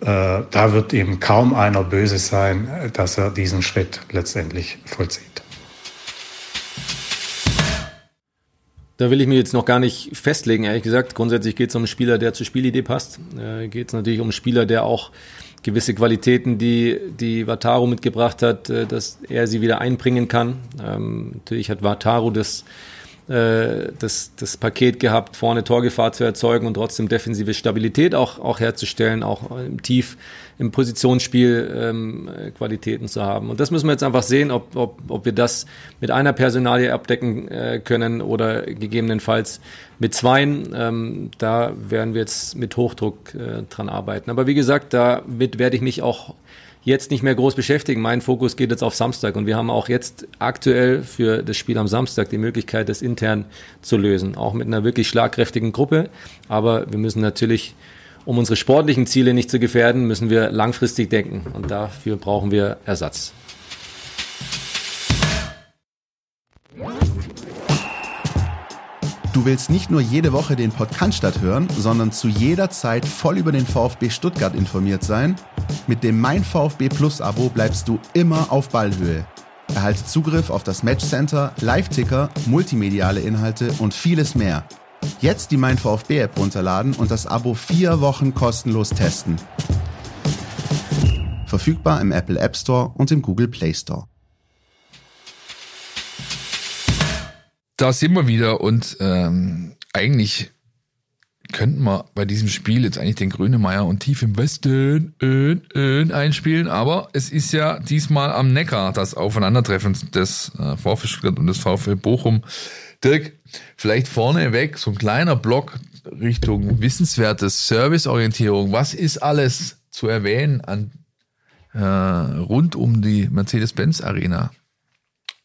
da wird ihm kaum einer böse sein, dass er diesen Schritt letztendlich vollzieht. Da will ich mir jetzt noch gar nicht festlegen, ehrlich gesagt. Grundsätzlich geht es um einen Spieler, der zur Spielidee passt. Äh, geht es natürlich um einen Spieler, der auch gewisse Qualitäten, die, die Wataru mitgebracht hat, äh, dass er sie wieder einbringen kann. Ähm, natürlich hat Wataru das äh, das, das Paket gehabt, vorne Torgefahr zu erzeugen und trotzdem defensive Stabilität auch, auch herzustellen, auch im Tief im Positionsspiel ähm, Qualitäten zu haben. Und das müssen wir jetzt einfach sehen, ob, ob, ob wir das mit einer Personalie abdecken äh, können oder gegebenenfalls mit zweien. Ähm, da werden wir jetzt mit Hochdruck äh, dran arbeiten. Aber wie gesagt, damit werde ich mich auch jetzt nicht mehr groß beschäftigen. Mein Fokus geht jetzt auf Samstag und wir haben auch jetzt aktuell für das Spiel am Samstag die Möglichkeit, das intern zu lösen. Auch mit einer wirklich schlagkräftigen Gruppe. Aber wir müssen natürlich, um unsere sportlichen Ziele nicht zu gefährden, müssen wir langfristig denken und dafür brauchen wir Ersatz. Du willst nicht nur jede Woche den Podcast hören, sondern zu jeder Zeit voll über den VfB Stuttgart informiert sein? Mit dem Mein VfB Plus Abo bleibst du immer auf Ballhöhe. Erhalte Zugriff auf das Matchcenter, Live-Ticker, multimediale Inhalte und vieles mehr. Jetzt die Mein VfB App runterladen und das Abo vier Wochen kostenlos testen. Verfügbar im Apple App Store und im Google Play Store. da sind wir wieder und ähm, eigentlich könnten wir bei diesem Spiel jetzt eigentlich den Grünemeier und Tief im Westen äh, äh, einspielen, aber es ist ja diesmal am Neckar das Aufeinandertreffen des äh, VfL Stuttgart und des VfL Bochum. Dirk, vielleicht vorneweg so ein kleiner Block Richtung wissenswertes Serviceorientierung. Was ist alles zu erwähnen an äh, rund um die Mercedes-Benz Arena?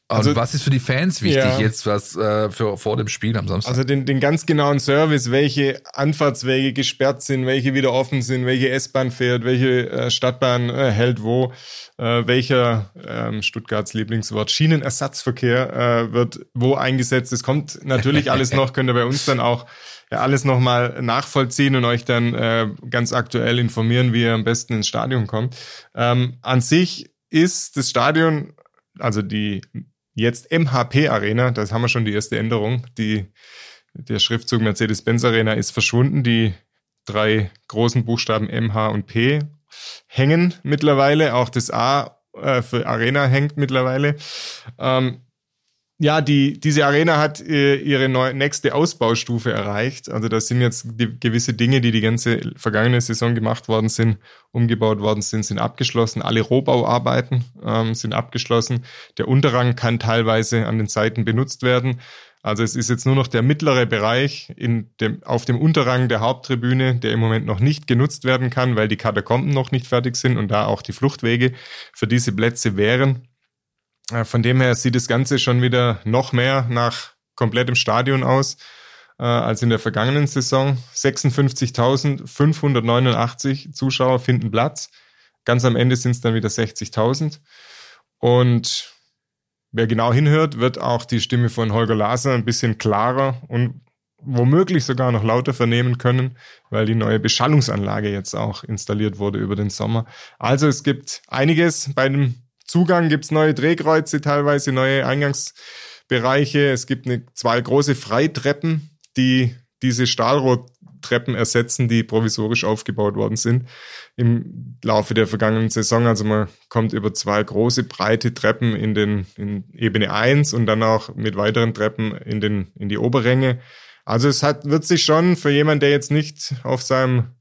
Also, und was ist für die Fans wichtig ja. jetzt, was äh, für vor dem Spiel am Samstag? Also den, den ganz genauen Service, welche Anfahrtswege gesperrt sind, welche wieder offen sind, welche S-Bahn fährt, welche äh, Stadtbahn äh, hält wo, äh, welcher ähm, Stuttgarts Lieblingswort Schienenersatzverkehr äh, wird wo eingesetzt. Es kommt natürlich alles noch, könnt ihr bei uns dann auch ja, alles nochmal nachvollziehen und euch dann äh, ganz aktuell informieren, wie ihr am besten ins Stadion kommt. Ähm, an sich ist das Stadion, also die Jetzt MHP Arena, das haben wir schon die erste Änderung. Die, der Schriftzug Mercedes-Benz Arena ist verschwunden. Die drei großen Buchstaben MH und P hängen mittlerweile. Auch das A äh, für Arena hängt mittlerweile. Ähm, ja, die, diese Arena hat äh, ihre neu, nächste Ausbaustufe erreicht. Also das sind jetzt gewisse Dinge, die die ganze vergangene Saison gemacht worden sind, umgebaut worden sind, sind abgeschlossen. Alle Rohbauarbeiten ähm, sind abgeschlossen. Der Unterrang kann teilweise an den Seiten benutzt werden. Also es ist jetzt nur noch der mittlere Bereich in dem, auf dem Unterrang der Haupttribüne, der im Moment noch nicht genutzt werden kann, weil die Katakomben noch nicht fertig sind und da auch die Fluchtwege für diese Plätze wären. Äh, von dem her sieht das Ganze schon wieder noch mehr nach komplettem Stadion aus äh, als in der vergangenen Saison. 56.589 Zuschauer finden Platz. Ganz am Ende sind es dann wieder 60.000. Und wer genau hinhört, wird auch die Stimme von Holger Laser ein bisschen klarer und womöglich sogar noch lauter vernehmen können, weil die neue Beschallungsanlage jetzt auch installiert wurde über den Sommer. Also es gibt einiges bei dem Zugang gibt es neue Drehkreuze, teilweise neue Eingangsbereiche. Es gibt eine, zwei große Freitreppen, die diese Stahlrohrtreppen ersetzen, die provisorisch aufgebaut worden sind im Laufe der vergangenen Saison. Also man kommt über zwei große, breite Treppen in den in Ebene 1 und dann auch mit weiteren Treppen in, den, in die Oberränge. Also es hat, wird sich schon für jemanden, der jetzt nicht auf seinem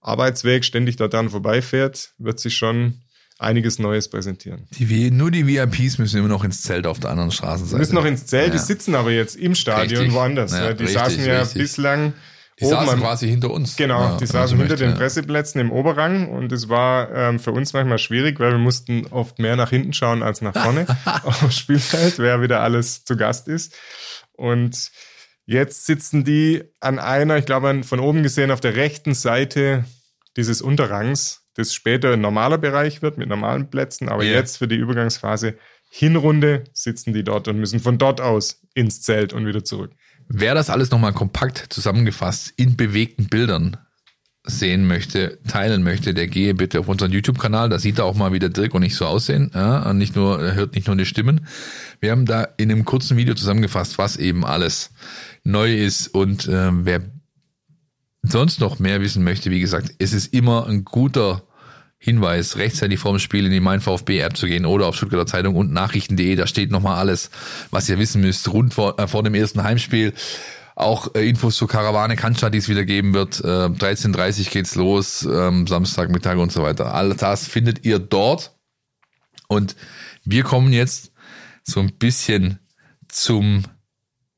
Arbeitsweg ständig daran vorbeifährt, wird sich schon einiges Neues präsentieren. Die, nur die VIPs müssen immer noch ins Zelt auf der anderen Straßenseite. Die müssen noch ins Zelt, ja. die sitzen aber jetzt im Stadion richtig. woanders. Ja, die richtig, saßen ja richtig. bislang die oben saßen quasi hinter uns. Genau, ja, die saßen hinter möchte, den Presseplätzen im Oberrang und es war ähm, für uns manchmal schwierig, weil wir mussten oft mehr nach hinten schauen als nach vorne auf Spielfeld, wer wieder alles zu Gast ist. Und jetzt sitzen die an einer, ich glaube von oben gesehen auf der rechten Seite dieses Unterrangs das später ein normaler Bereich wird mit normalen Plätzen, aber yeah. jetzt für die Übergangsphase Hinrunde sitzen die dort und müssen von dort aus ins Zelt und wieder zurück. Wer das alles nochmal kompakt zusammengefasst in bewegten Bildern sehen möchte, teilen möchte, der gehe bitte auf unseren YouTube-Kanal. Da sieht er auch mal, wie der Dirk und ich so aussehen. Ja, und nicht nur, er hört nicht nur die Stimmen. Wir haben da in einem kurzen Video zusammengefasst, was eben alles neu ist und äh, wer sonst noch mehr wissen möchte, wie gesagt, es ist immer ein guter Hinweis, rechtzeitig vorm Spiel in die Mein VfB App zu gehen oder auf Stuttgarter Zeitung und Nachrichten.de. Da steht nochmal alles, was ihr wissen müsst, rund vor, äh, vor dem ersten Heimspiel. Auch äh, Infos zur Karawane Cannstatt, die es wieder geben wird. Äh, 13.30 geht's los, ähm, Samstagmittag und so weiter. All das findet ihr dort. Und wir kommen jetzt so ein bisschen zum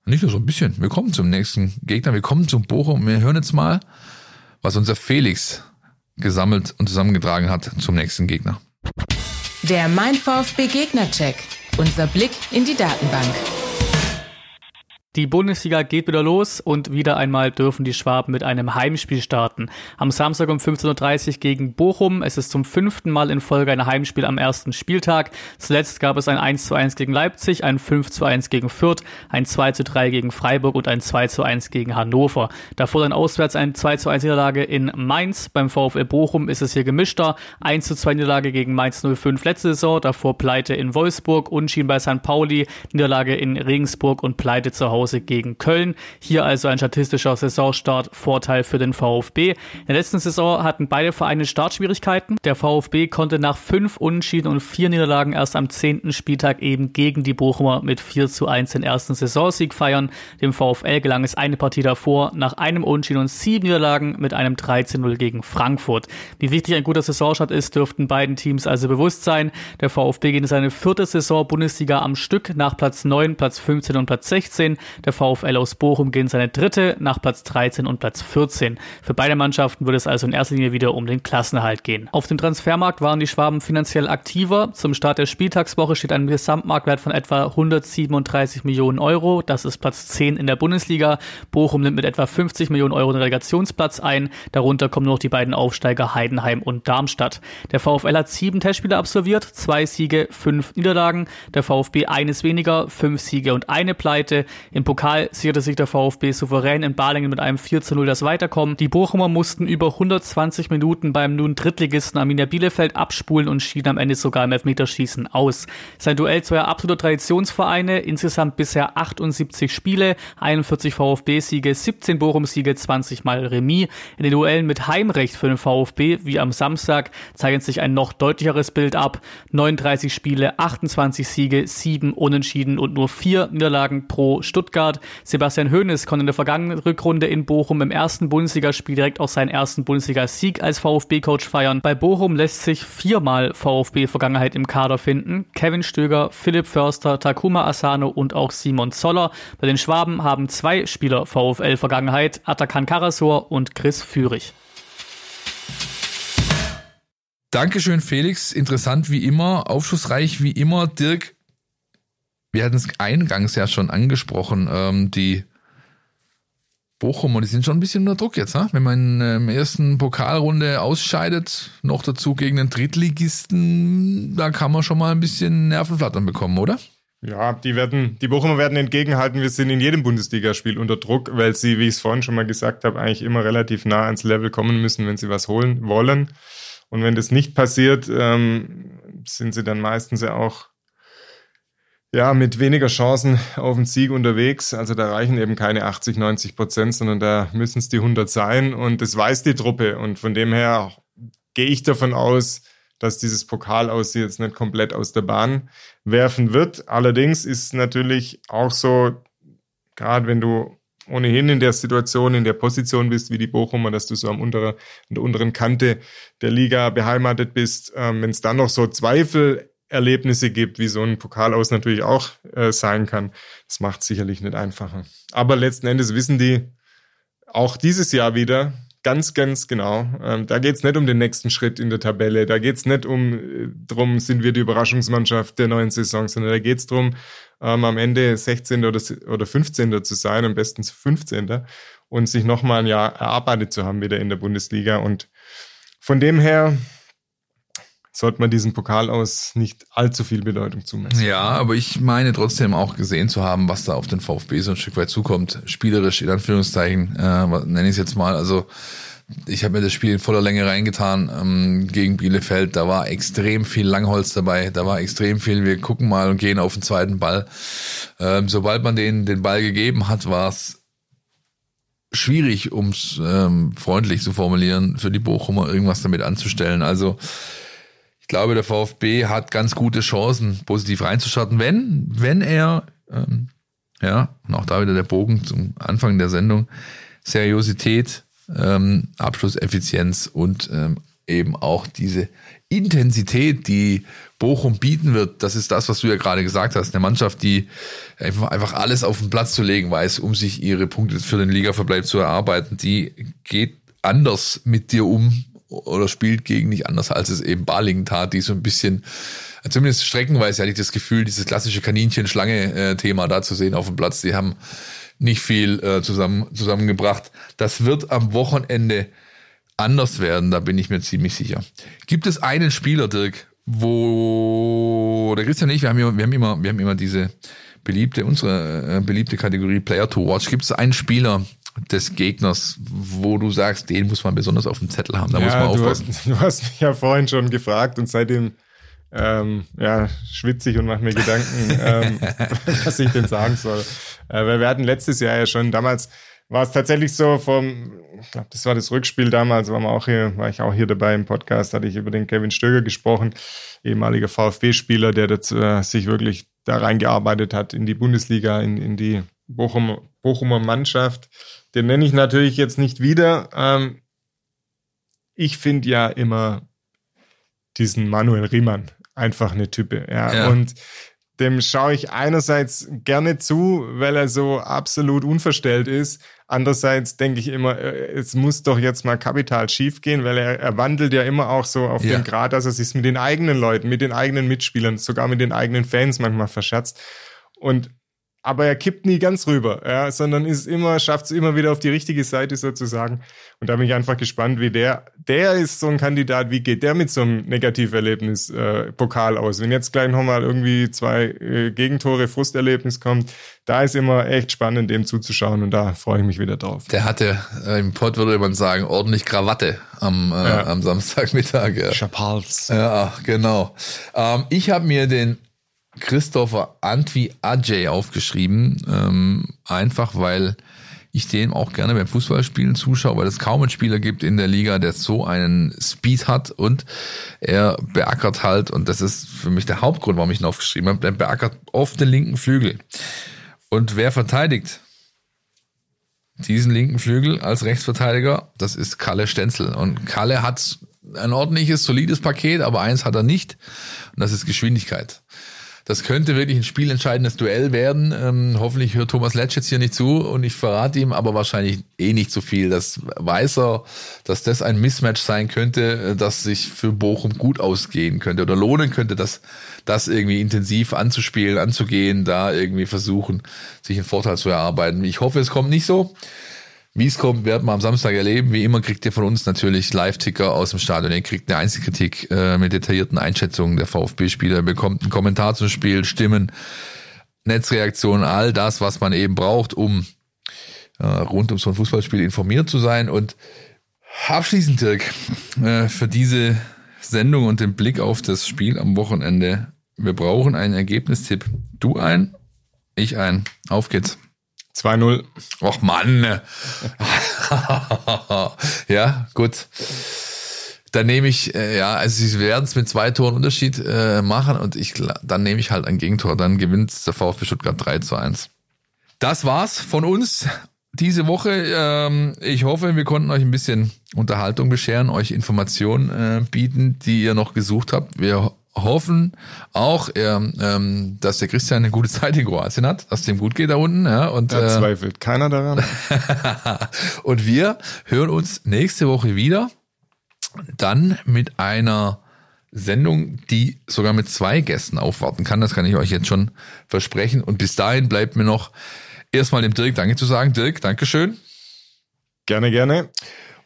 nicht nur so ein bisschen. Wir kommen zum nächsten Gegner. Wir kommen zum Bochum. Wir hören jetzt mal, was unser Felix gesammelt und zusammengetragen hat zum nächsten Gegner. Der Mein VfB Gegner-Check. Unser Blick in die Datenbank. Die Bundesliga geht wieder los und wieder einmal dürfen die Schwaben mit einem Heimspiel starten. Am Samstag um 15.30 Uhr gegen Bochum. Es ist zum fünften Mal in Folge ein Heimspiel am ersten Spieltag. Zuletzt gab es ein 1 zu 1 gegen Leipzig, ein 5 zu 1 gegen Fürth, ein 2 zu 3 gegen Freiburg und ein 2 zu 1 gegen Hannover. Davor dann auswärts ein 2 zu 1 Niederlage in Mainz. Beim VfL Bochum ist es hier gemischter. 1 zu 2 Niederlage gegen Mainz 05 letzte Saison, davor Pleite in Wolfsburg, Unschien bei St. Pauli, Niederlage in Regensburg und Pleite zu Hause Hause gegen Köln. Hier also ein statistischer Saisonstart Vorteil für den VfB. In der letzten Saison hatten beide Vereine Startschwierigkeiten. Der VfB konnte nach fünf Unentschieden und vier Niederlagen erst am zehnten Spieltag eben gegen die Bochumer mit 4 zu 1 den ersten Saisonsieg feiern. Dem VfL gelang es eine Partie davor nach einem Unentschieden und sieben Niederlagen mit einem 13-0 gegen Frankfurt. Wie wichtig ein guter Saisonstart ist, dürften beiden Teams also bewusst sein. Der VfB geht in seine vierte Saison Bundesliga am Stück nach Platz 9, Platz 15 und Platz 16. Der VfL aus Bochum gewinnt seine dritte nach Platz 13 und Platz 14. Für beide Mannschaften würde es also in erster Linie wieder um den Klassenerhalt gehen. Auf dem Transfermarkt waren die Schwaben finanziell aktiver. Zum Start der Spieltagswoche steht ein Gesamtmarktwert von etwa 137 Millionen Euro. Das ist Platz 10 in der Bundesliga. Bochum nimmt mit etwa 50 Millionen Euro den Relegationsplatz ein. Darunter kommen noch die beiden Aufsteiger Heidenheim und Darmstadt. Der VfL hat sieben Testspiele absolviert, zwei Siege, fünf Niederlagen. Der VfB eines weniger, fünf Siege und eine Pleite. Im Pokal sicherte sich der VfB souverän in Balingen mit einem 4 zu 0 das Weiterkommen. Die Bochumer mussten über 120 Minuten beim nun Drittligisten Arminia Bielefeld abspulen und schieden am Ende sogar im Elfmeterschießen aus. Sein Duell zweier absoluter Traditionsvereine, insgesamt bisher 78 Spiele, 41 VfB-Siege, 17 Bochum-Siege, 20 Mal Remis. In den Duellen mit Heimrecht für den VfB, wie am Samstag, zeichnet sich ein noch deutlicheres Bild ab. 39 Spiele, 28 Siege, 7 Unentschieden und nur 4 Niederlagen pro Stuttgart. Sebastian Hoeneß konnte in der vergangenen Rückrunde in Bochum im ersten Bundesligaspiel direkt auch seinen ersten Bundesliga-Sieg als VfB-Coach feiern. Bei Bochum lässt sich viermal VfB-Vergangenheit im Kader finden. Kevin Stöger, Philipp Förster, Takuma Asano und auch Simon Zoller. Bei den Schwaben haben zwei Spieler VfL-Vergangenheit, Atakan Karasor und Chris Führig. Dankeschön, Felix. Interessant wie immer, aufschlussreich wie immer. Dirk, wir hatten es eingangs ja schon angesprochen, ähm, die Bochumer, die sind schon ein bisschen unter Druck jetzt, ne? wenn man in der ersten Pokalrunde ausscheidet, noch dazu gegen den Drittligisten, da kann man schon mal ein bisschen Nervenflattern bekommen, oder? Ja, die werden, die Bochumer werden entgegenhalten, wir sind in jedem Bundesligaspiel unter Druck, weil sie, wie ich es vorhin schon mal gesagt habe, eigentlich immer relativ nah ans Level kommen müssen, wenn sie was holen wollen. Und wenn das nicht passiert, ähm, sind sie dann meistens ja auch ja, mit weniger Chancen auf den Sieg unterwegs. Also da reichen eben keine 80, 90 Prozent, sondern da müssen es die 100 sein. Und das weiß die Truppe. Und von dem her gehe ich davon aus, dass dieses Pokal aus sie jetzt nicht komplett aus der Bahn werfen wird. Allerdings ist natürlich auch so, gerade wenn du ohnehin in der Situation, in der Position bist, wie die Bochumer, dass du so am unteren, an der unteren Kante der Liga beheimatet bist, ähm, wenn es dann noch so Zweifelerlebnisse gibt, wie so ein Pokal aus natürlich auch äh, sein kann, das macht sicherlich nicht einfacher. Aber letzten Endes wissen die auch dieses Jahr wieder, ganz, ganz genau. Ähm, da geht's nicht um den nächsten Schritt in der Tabelle. Da geht's nicht um äh, drum, sind wir die Überraschungsmannschaft der neuen Saison, sondern da geht's drum, ähm, am Ende 16. oder, oder 15. zu sein, am besten 15. und sich nochmal ein Jahr erarbeitet zu haben wieder in der Bundesliga. Und von dem her sollte man diesem Pokal aus nicht allzu viel Bedeutung zumessen. Ja, aber ich meine trotzdem auch gesehen zu haben, was da auf den VfB so ein Stück weit zukommt. Spielerisch, in Anführungszeichen, äh, nenne ich es jetzt mal. Also ich habe mir das Spiel in voller Länge reingetan ähm, gegen Bielefeld. Da war extrem viel Langholz dabei. Da war extrem viel, wir gucken mal und gehen auf den zweiten Ball. Ähm, sobald man den, den Ball gegeben hat, war es schwierig, um es ähm, freundlich zu formulieren, für die Bochumer irgendwas damit anzustellen. Also ich glaube, der VfB hat ganz gute Chancen, positiv reinzustarten, wenn, wenn er, ähm, ja, und auch da wieder der Bogen zum Anfang der Sendung, Seriosität, ähm, Abschlusseffizienz und ähm, eben auch diese Intensität, die Bochum bieten wird, das ist das, was du ja gerade gesagt hast. Eine Mannschaft, die einfach, einfach alles auf den Platz zu legen weiß, um sich ihre Punkte für den Ligaverbleib zu erarbeiten, die geht anders mit dir um oder spielt gegen nicht anders, als es eben Balingen tat, die so ein bisschen, zumindest streckenweise hatte ich das Gefühl, dieses klassische Kaninchen-Schlange-Thema da zu sehen auf dem Platz. Die haben nicht viel äh, zusammen, zusammengebracht. Das wird am Wochenende anders werden, da bin ich mir ziemlich sicher. Gibt es einen Spieler, Dirk, wo der Christian und ich, wir haben, immer, wir haben immer, wir haben immer diese beliebte, unsere äh, beliebte Kategorie Player to Watch. Gibt es einen Spieler, des Gegners, wo du sagst, den muss man besonders auf dem Zettel haben. Da ja, muss man aufpassen. Du hast, du hast mich ja vorhin schon gefragt und seitdem ähm, ja, schwitzig und mache mir Gedanken, ähm, was ich denn sagen soll. Äh, weil wir hatten letztes Jahr ja schon, damals war es tatsächlich so vom, ich glaube, das war das Rückspiel damals, war, auch hier, war ich auch hier dabei im Podcast, hatte ich über den Kevin Stöger gesprochen, ehemaliger VfB-Spieler, der dazu, äh, sich wirklich da reingearbeitet hat in die Bundesliga, in, in die Bochum, Bochumer Mannschaft. Den nenne ich natürlich jetzt nicht wieder. Ähm, ich finde ja immer diesen Manuel Riemann einfach eine Type. Ja. ja. Und dem schaue ich einerseits gerne zu, weil er so absolut unverstellt ist. Andererseits denke ich immer, äh, es muss doch jetzt mal kapital schief gehen, weil er, er wandelt ja immer auch so auf Ja. den Grad, dass er sich mit den eigenen Leuten, mit den eigenen Mitspielern, sogar mit den eigenen Fans manchmal verscherzt. Und aber er kippt nie ganz rüber, ja, sondern ist immer, schafft es immer wieder auf die richtige Seite sozusagen. Und da bin ich einfach gespannt, wie der, der ist so ein Kandidat, wie geht der mit so einem Negativerlebnis äh, Pokal aus? Wenn jetzt gleich nochmal irgendwie zwei äh, Gegentore, Frusterlebnis kommt, da ist immer echt spannend, dem zuzuschauen und da freue ich mich wieder drauf. Der hatte, äh, im Pott würde man sagen, ordentlich Krawatte am, äh, Ja. am Samstagmittag. Ja. Schapals. Ja, genau. Ähm, ich habe mir den Christopher Antwi Ajay aufgeschrieben, ähm, einfach weil ich dem auch gerne beim Fußballspielen zuschaue, weil es kaum einen Spieler gibt in der Liga, der so einen Speed hat und er beackert halt, und das ist für mich der Hauptgrund, warum ich ihn aufgeschrieben habe, er beackert oft den linken Flügel. Und wer verteidigt diesen linken Flügel als Rechtsverteidiger? Das ist Kalle Stenzel. Und Kalle hat ein ordentliches, solides Paket, aber eins hat er nicht, und das ist Geschwindigkeit. Das könnte wirklich ein spielentscheidendes Duell werden. Ähm, hoffentlich hört Thomas Letsch jetzt hier nicht zu und ich verrate ihm aber wahrscheinlich eh nicht so viel. Das weiß er, dass das ein Mismatch sein könnte, äh, das sich für Bochum gut ausgehen könnte oder lohnen könnte, das, das irgendwie intensiv anzuspielen, anzugehen, da irgendwie versuchen, sich einen Vorteil zu erarbeiten. Ich hoffe, es kommt nicht so. Wie es kommt, werden wir am Samstag erleben. Wie immer kriegt ihr von uns natürlich Live-Ticker aus dem Stadion. Ihr kriegt eine Einzelkritik äh, mit detaillierten Einschätzungen der VfB-Spieler. Ihr bekommt einen Kommentar zum Spiel, Stimmen, Netzreaktionen, all das, was man eben braucht, um äh, rund um so ein Fußballspiel informiert zu sein. Und abschließend, Dirk, äh, für diese Sendung und den Blick auf das Spiel am Wochenende. Wir brauchen einen Ergebnistipp. Du ein, ich ein. Auf geht's. 2-0. Och Mann. ja, gut. Dann nehme ich, äh, ja, also sie werden es mit zwei Toren Unterschied äh, machen und ich dann nehme ich halt ein Gegentor. Dann gewinnt der VfB Stuttgart 3 zu 1. Das war's von uns diese Woche. Ähm, ich hoffe, wir konnten euch ein bisschen Unterhaltung bescheren, euch Informationen äh, bieten, die ihr noch gesucht habt. Wir hoffen auch, ähm, ähm, dass der Christian eine gute Zeit in Kroatien hat, dass dem gut geht da unten. Ja, und, Da äh, zweifelt keiner daran. und wir hören uns nächste Woche wieder. Dann mit einer Sendung, die sogar mit zwei Gästen aufwarten kann. Das kann ich euch jetzt schon versprechen. Und bis dahin bleibt mir noch erstmal dem Dirk Danke zu sagen. Dirk, Dankeschön. Gerne, gerne.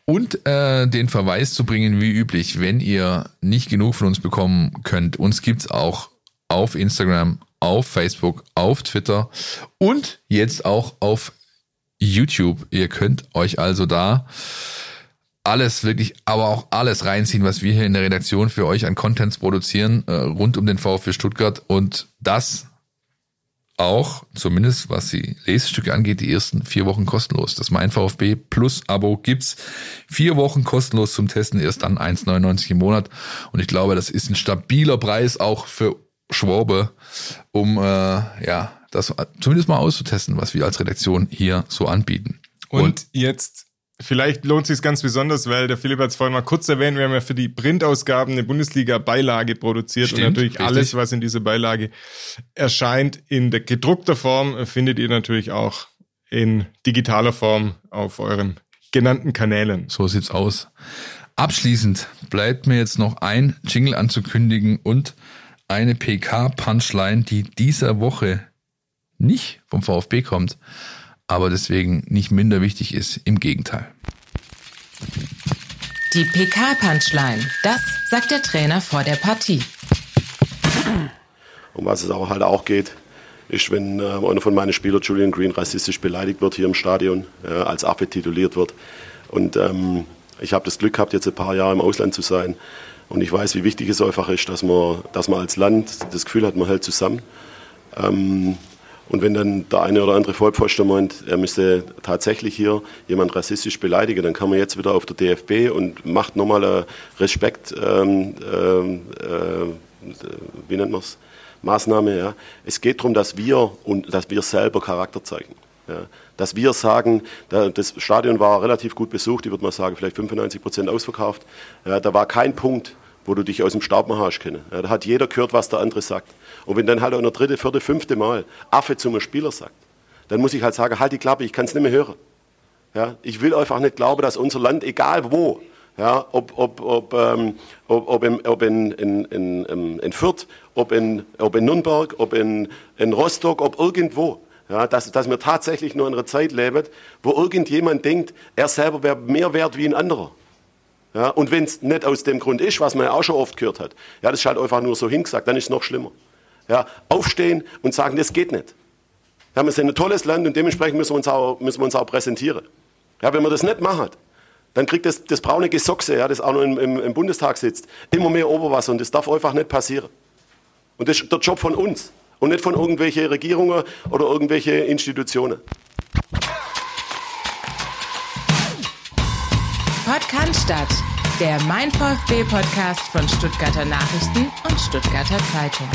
Und äh, den Verweis zu bringen, wie üblich, wenn ihr nicht genug von uns bekommen könnt. Uns gibt's auch auf Instagram, auf Facebook, auf Twitter und jetzt auch auf YouTube. Ihr könnt euch also da alles wirklich, aber auch alles reinziehen, was wir hier in der Redaktion für euch an Contents produzieren, äh, rund um den VfB Stuttgart und das auch, zumindest was die Lesestücke angeht, die ersten vier Wochen kostenlos. Das Mein VfB Plus Abo gibt's vier Wochen kostenlos zum Testen, erst dann 1,99 im Monat. Und ich glaube, das ist ein stabiler Preis auch für Schwabe, um äh, ja das zumindest mal auszutesten, was wir als Redaktion hier so anbieten. Und, jetzt, vielleicht lohnt sich ganz besonders, weil der Philipp hat es vorhin mal kurz erwähnt, wir haben ja für die Printausgaben eine Bundesliga-Beilage produziert Stimmt, und natürlich richtig. alles, was in dieser Beilage erscheint, in der gedruckter Form, äh, findet ihr natürlich auch in digitaler Form auf euren genannten Kanälen. So sieht's aus. Abschließend bleibt mir jetzt noch ein Jingle anzukündigen und eine PK-Punchline, die dieser Woche nicht vom VfB kommt, aber deswegen nicht minder wichtig ist. Im Gegenteil. Die PK-Punchline. Das sagt der Trainer vor der Partie. Um was es auch halt auch geht, ist, wenn äh, einer von meinen Spielern, Julian Green, rassistisch beleidigt wird hier im Stadion, äh, als Affe tituliert wird. Und ähm, ich habe das Glück gehabt, jetzt ein paar Jahre im Ausland zu sein. Und ich weiß, wie wichtig es einfach ist, dass man, dass man als Land das Gefühl hat, man hält zusammen. Ähm, und wenn dann der eine oder andere Vollpfosten meint, er müsste tatsächlich hier jemand rassistisch beleidigen, dann kann man jetzt wieder auf der DFB und macht nochmal eine Respekt, ähm, ähm, äh, wie nennt man es, Maßnahme. Ja. Es geht darum, dass wir und dass wir selber Charakter zeigen. Ja. Dass wir sagen, da, das Stadion war relativ gut besucht, ich würde mal sagen, vielleicht 95 Prozent ausverkauft. Ja, da war kein Punkt, wo du dich aus dem Staub machen hast können. Ja, da hat jeder gehört, was der andere sagt. Und wenn dann halt auch noch dritte, vierte, fünfte Mal Affe zum Spieler sagt, dann muss ich halt sagen, halt die Klappe, ich kann es nicht mehr hören. Ja, ich will einfach nicht glauben, dass unser Land, egal wo, ja, ob, ob, ob, ähm, ob, ob, in, ob in, in, in, in Fürth, ob in, ob in Nürnberg, ob in, in Rostock, ob irgendwo, ja, dass, dass wir tatsächlich nur in einer Zeit leben, wo irgendjemand denkt, er selber wäre mehr wert wie ein anderer. Ja, und wenn es nicht aus dem Grund ist, was man ja auch schon oft gehört hat, ja, das ist halt einfach nur so hingesagt, dann ist es noch schlimmer. Ja, aufstehen und sagen, das geht nicht. Ja, wir sind ein tolles Land und dementsprechend müssen wir uns auch, müssen wir uns auch präsentieren. Ja, wenn man das nicht macht, dann kriegt das, das braune Gesochse, ja, das auch noch im, im, im Bundestag sitzt, immer mehr Oberwasser und das darf einfach nicht passieren. Und das ist der Job von uns und nicht von irgendwelchen Regierungen oder irgendwelche Institutionen. Podcast statt, der Mein VfB Podcast von Stuttgarter Nachrichten und Stuttgarter Zeitung.